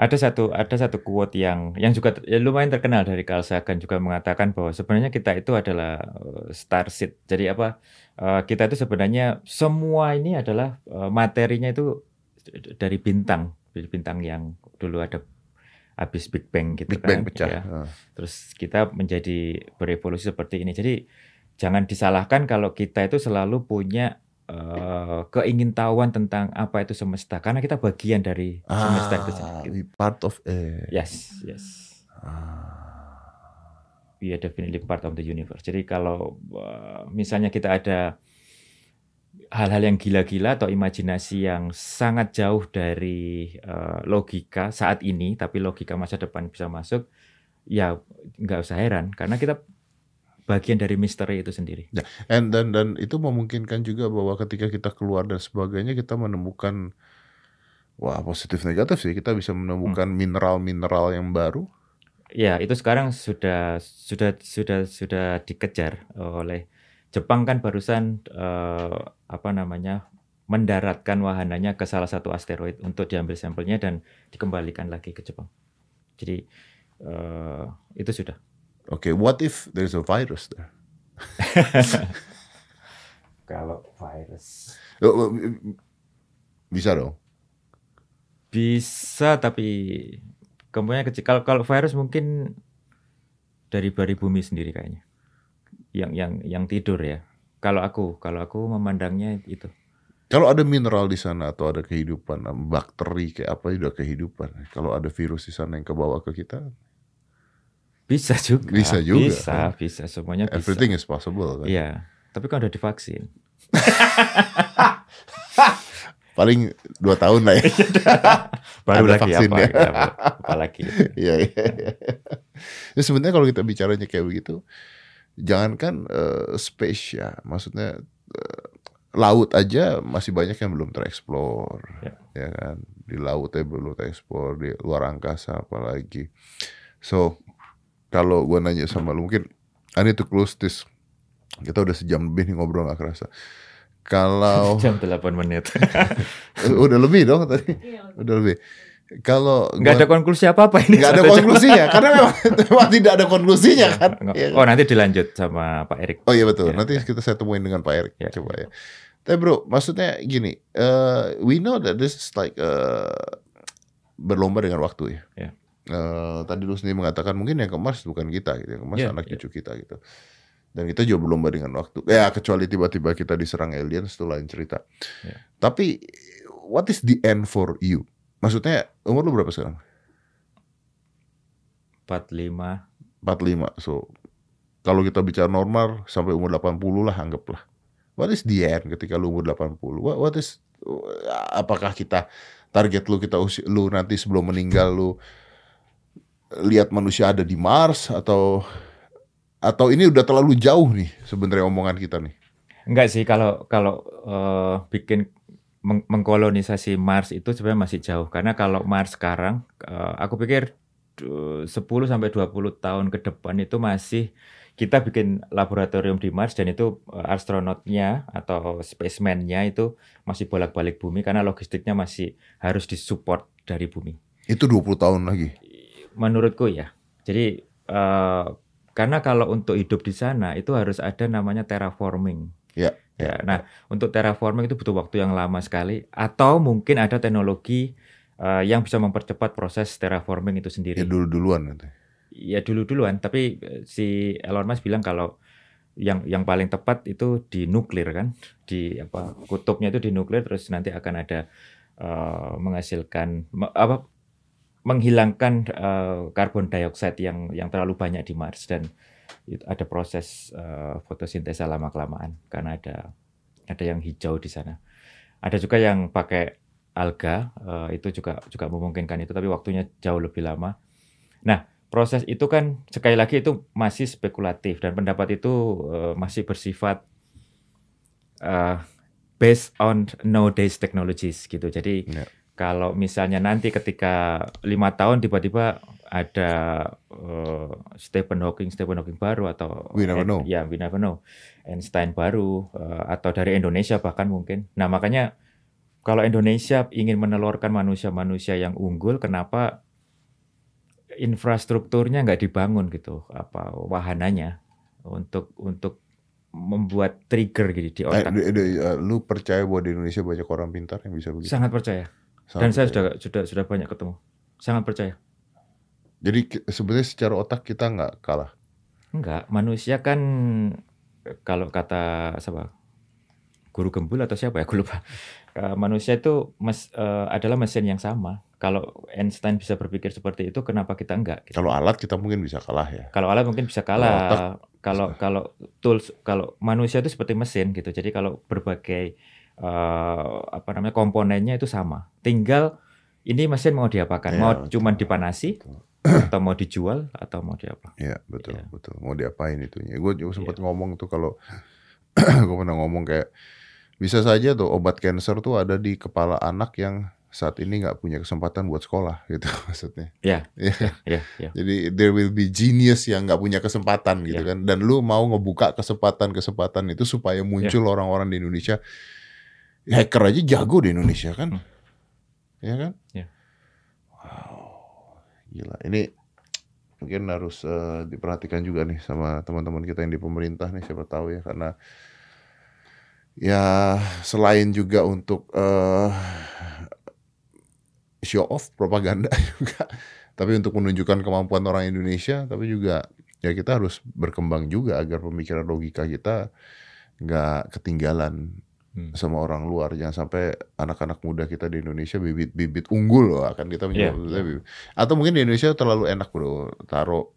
Ada satu ada satu quote yang yang juga ya, lumayan terkenal dari Carl Sagan juga mengatakan bahwa sebenarnya kita itu adalah eh, starseed. Jadi apa? eh, kita itu sebenarnya semua ini adalah eh, materinya itu dari bintang, dari bintang yang dulu ada habis Big Bang gitu Big kan. Bang pecah. ya. Terus kita menjadi berevolusi seperti ini. Jadi jangan disalahkan kalau kita itu selalu punya eh, keingintahuan tentang apa itu semesta karena kita bagian dari semesta itu Ah, sendiri. we part of it. Yes, yes. Ah. We are definitely part of the universe. Jadi kalau uh, misalnya kita ada hal-hal yang gila-gila atau imajinasi yang sangat jauh dari uh, logika saat ini, tapi logika masa depan bisa masuk, ya nggak usah heran karena kita bagian dari misteri itu sendiri. And dan dan itu memungkinkan juga bahwa ketika kita keluar dan sebagainya kita menemukan wah positif negatif sih kita bisa menemukan mineral-mineral yang baru. Ya, itu sekarang sudah sudah sudah sudah dikejar oleh Jepang kan barusan eh, apa namanya mendaratkan wahananya ke salah satu asteroid untuk diambil sampelnya dan dikembalikan lagi ke Jepang. Jadi eh, itu sudah. Oke, what if there's a virus there? Kalau virus Oh, oh, Bisa dong. bisa tapi kemungkinan kecil. Kalau kalau virus mungkin dari dari bumi sendiri kayaknya. Yang yang yang tidur ya. Kalau aku kalau aku memandangnya itu. Kalau ada mineral di sana atau ada kehidupan, bakteri kayak apa udah kehidupan. Kalau ada virus di sana yang kebawa ke kita, Bisa juga. Bisa juga, Bisa, kan? bisa semuanya bisa. everything is possible kan. Iya. Tapi kan udah divaksin. Paling dua tahun lah ya. Baru Ada lagi vaksin apa, ya. apa, apa lagi. Iya, iya. iya. Ya, sebenarnya kalau kita bicaranya kayak begitu, jangankan eh, space ya, maksudnya eh, laut aja masih banyak yang belum tereksplor, Ya. ya kan? Di lautnya belum tereksplor, di luar angkasa apalagi. So, kalau gua nanya sama lu, mungkin I need to close this. Kita udah sejam lebih nih ngobrol gak kerasa. Kalau Jam 8 menit. udah lebih dong tadi, udah lebih. Kalau Nggak ada konklusi apa-apa ini. nggak ada konklusinya karena memang, memang tidak ada konklusinya kan Nggak- Iya kan? Oh nanti dilanjut sama Pak Erik. oh iya betul Ya. nanti kita saya temuin dengan Pak Erik Ya. coba ya tapi bro maksudnya gini eh, we know that this is like eh, berlomba dengan waktu ya Ya. Eh, tadi lu sendiri mengatakan mungkin yang ke Mars bukan kita gitu yang ke Mars Ya, anak ya. cucu kita gitu dan kita juga berlomba dengan waktu ya kecuali tiba-tiba kita diserang aliens itu lain cerita Ya. tapi what is the end for you maksudnya umur lu berapa sekarang 45. 45. So kalau kita bicara normal sampai umur 80 lah anggaplah. What is the end ketika lu umur 80? What, what is apakah kita target lu kita usi, lu nanti sebelum meninggal lu lihat manusia ada di Mars atau atau ini udah terlalu jauh nih sebenarnya omongan kita nih. Enggak sih kalau kalau eh, bikin meng- mengkolonisasi Mars itu sebenarnya masih jauh karena kalau Mars sekarang eh, aku pikir du- 10 sampai 20 tahun ke depan itu masih kita bikin laboratorium di Mars dan itu eh, astronotnya atau spaceman-nya itu masih bolak-balik bumi karena logistiknya masih harus disupport dari bumi. Itu 20 tahun lagi. Menurutku ya. Jadi eh, karena kalau untuk hidup di sana itu harus ada namanya terraforming. Ya, Ya, nah untuk terraforming itu butuh waktu yang lama sekali atau mungkin ada teknologi eh, yang bisa mempercepat proses terraforming itu sendiri. Ya dulu-duluan nanti. Ya dulu-duluan, tapi eh, si Elon Musk bilang kalau yang yang paling tepat itu di nuklir kan, di apa kutubnya itu di nuklir terus nanti akan ada eh, menghasilkan me- apa menghilangkan eh, karbon dioksida yang yang terlalu banyak di Mars dan ada proses eh, fotosintesa lama kelamaan karena ada ada yang hijau di sana. Ada juga yang pakai alga eh, itu juga juga memungkinkan itu tapi waktunya jauh lebih lama. Nah, proses itu kan sekali lagi itu masih spekulatif dan pendapat itu eh, masih bersifat eh, based on nowadays technologies gitu. Jadi Ya. Kalau misalnya nanti ketika lima tahun tiba-tiba ada eh, Stephen Hawking, Stephen Hawking baru atau We never know. ya we never know, Einstein baru eh, atau dari Indonesia bahkan mungkin. Nah makanya kalau Indonesia ingin menelurkan manusia-manusia yang unggul, kenapa infrastrukturnya nggak dibangun gitu, apa wahananya untuk untuk membuat trigger gitu di Eh, otak. eh, lu percaya bahwa di Indonesia banyak orang pintar yang bisa begitu? Sangat percaya. Sangat Dan saya sudah sudah sudah banyak ketemu. Sangat percaya. Jadi sebenarnya secara otak kita nggak kalah. Enggak, manusia kan kalau kata siapa? Guru Gembul atau siapa ya? Aku lupa. Eh, Manusia itu mes- eh, adalah mesin yang sama. Kalau Einstein bisa berpikir seperti itu, kenapa kita enggak? gitu? Kalau alat kita mungkin bisa kalah ya. Kalau alat mungkin bisa Kalau kalah. Kalau kalau tools, kalau manusia itu seperti mesin gitu. Jadi kalau berbagai eh, apa namanya komponennya itu sama. Tinggal ini mesin mau diapakan? Iya, mau betul. cuman dipanasi Betul. atau mau dijual atau mau diapa? Iya betul Iya. betul. Mau diapain itunya? Gue juga sempat ngomong tuh kalau gue pernah ngomong kayak bisa saja tuh obat cancer tuh ada di kepala anak yang saat ini nggak punya kesempatan buat sekolah gitu maksudnya. Ya, Iya. ya, ya. Jadi there will be genius yang nggak punya kesempatan gitu Iya. kan. Dan lu mau ngebuka kesempatan-kesempatan itu supaya muncul Iya. orang-orang di Indonesia. Hacker aja jago di Indonesia kan. Hmm. Iya kan? Iya. Wow. Gila. Ini mungkin harus eh, diperhatikan juga nih sama teman-teman kita yang di pemerintah nih siapa tahu ya karena ya selain juga untuk eh, show off propaganda juga tapi untuk menunjukkan kemampuan orang Indonesia tapi juga ya kita harus berkembang juga agar pemikiran logika kita nggak ketinggalan Hmm. sama orang luar jangan sampai anak-anak muda kita di Indonesia bibit-bibit unggul loh akan kita Iya, menyebutnya bibit. atau mungkin di Indonesia terlalu enak bro taruh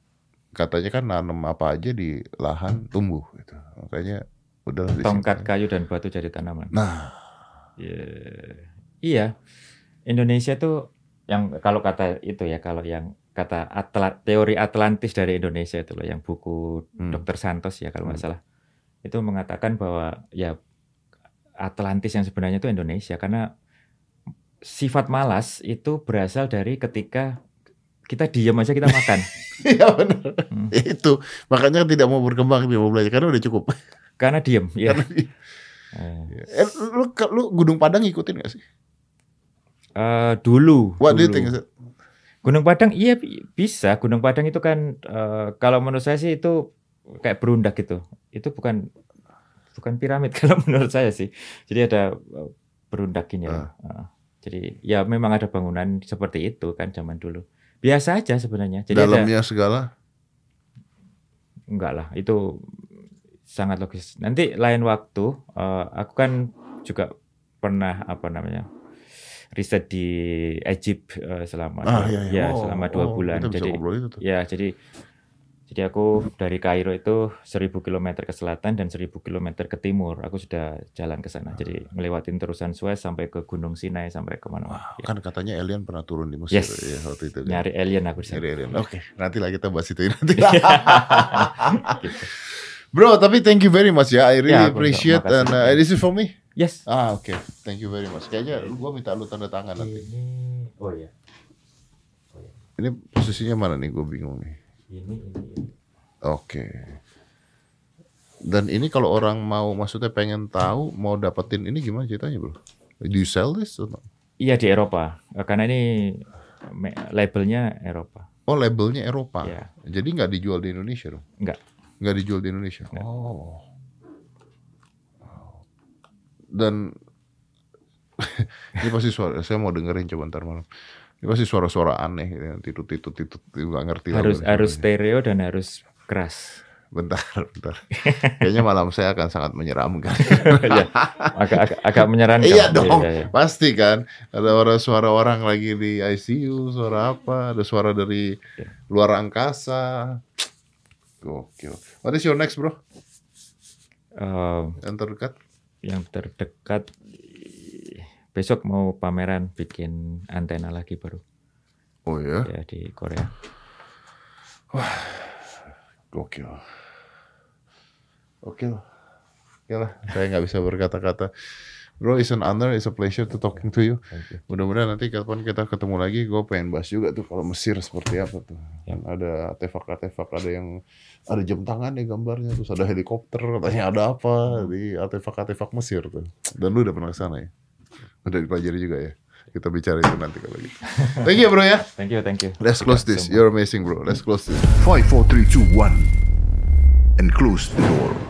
katanya kan nanam apa aja di lahan tumbuh gitu makanya udah Tongkat kayu dan batu jadi tanaman. nah Ya, iya, Indonesia tuh yang kalau kata itu ya, kalau yang kata atla- teori Atlantis dari Indonesia itu loh, yang buku Hmm. Dr. Santos ya kalau nggak Hmm. salah, itu mengatakan bahwa ya Atlantis yang sebenarnya itu Indonesia karena sifat malas itu berasal dari ketika kita diam aja kita makan. iya benar Hmm. itu makanya tidak mau berkembang tidak mau belajar karena udah cukup Karena diem, ya. Karena- Eh, eh, lu, lu Gunung Padang ngikutin gak sih eh, dulu. what do you dulu. think? Gunung Padang iya bi- bisa. Gunung Padang itu kan eh, kalau menurut saya sih itu kayak berundak gitu. Itu bukan bukan piramid kalau menurut saya sih. Jadi ada eh, berundak gini lah. Eh, jadi ya memang ada bangunan seperti itu kan zaman dulu. Biasa aja sebenarnya. Jadi ada dalamnya segala enggak lah itu sangat logis. Nanti lain waktu eh, aku kan juga pernah apa namanya riset di Egypt eh, selama ah dua- iya, iya. ya Oh, selama dua oh, bulan. Jadi ngobrol itu tuh. Ya, jadi jadi aku dari Kairo itu 1000 km ke selatan dan 1000 km ke timur. Aku sudah jalan ke sana. Jadi ngelewatin terusan Suez sampai ke Gunung Sinai sampai ke mana-mana. Ya, kan katanya alien pernah turun di Mesir Yes. ya waktu itu kan. nyari alien aku di sana. Nyari alien. Oke, nanti lah kita bahas itu nanti. Gitu. Bro, tapi thank you very much ya. I really Ya, appreciate and uh, this is for me. Yes. Ah, oke. Thank you very much. Kayaknya gua minta lu tanda tangan nanti. Ini oh ya. Ini posisinya mana nih? Gue bingung nih. Ini ini. ini. Oke. Dan ini kalau orang mau maksudnya pengen tahu mau dapetin ini gimana ceritanya, Bro? Do you sell this? or not? Iya di Eropa. Eh, Karena ini labelnya Eropa. Oh, labelnya Eropa. Iya. Jadi nggak dijual di Indonesia dong? Enggak. Nggak dijual di Indonesia. Nggak. Oh. Dan ini pasti suara. Saya mau dengerin coba ntar malam. Ini pasti suara-suara aneh, gitu, yang titut-titut, titut, nggak ngerti. lah Harus gua harus stereo dan harus keras. Bentar, bentar. Kayaknya malam saya akan sangat menyeramkan. ya, agak, agak agak menyeramkan. iya dong, Iya, iya. pasti kan. Ada orang suara orang lagi di ICU, suara apa? Ada suara dari Iya. luar angkasa. Gokil. What is your next bro? Eh, Yang terdekat? yang terdekat besok mau pameran bikin antena lagi baru Oh ya, ya di Korea. gokil. Gokil. Oke lah, saya nggak bisa berkata-kata. Bro, it's an honor, it's a pleasure to talking to you. You. Mudah-mudahan nanti kapan kita ketemu lagi, gue pengen bahas juga tuh kalau Mesir seperti apa tuh. Ya. Kan ada artefak-artefak, ada yang ada jam tangan ya gambarnya, terus ada helikopter, katanya ada apa di artefak-artefak Mesir tuh. Dan lu udah pernah ke sana ya? Udah dipelajari juga ya? Kita bicara itu nanti kalau gitu. Thank you bro ya. Thank you, thank you. Let's close this. You're amazing bro. Let's close this. 5, 4, 3, 2, 1. And close the door.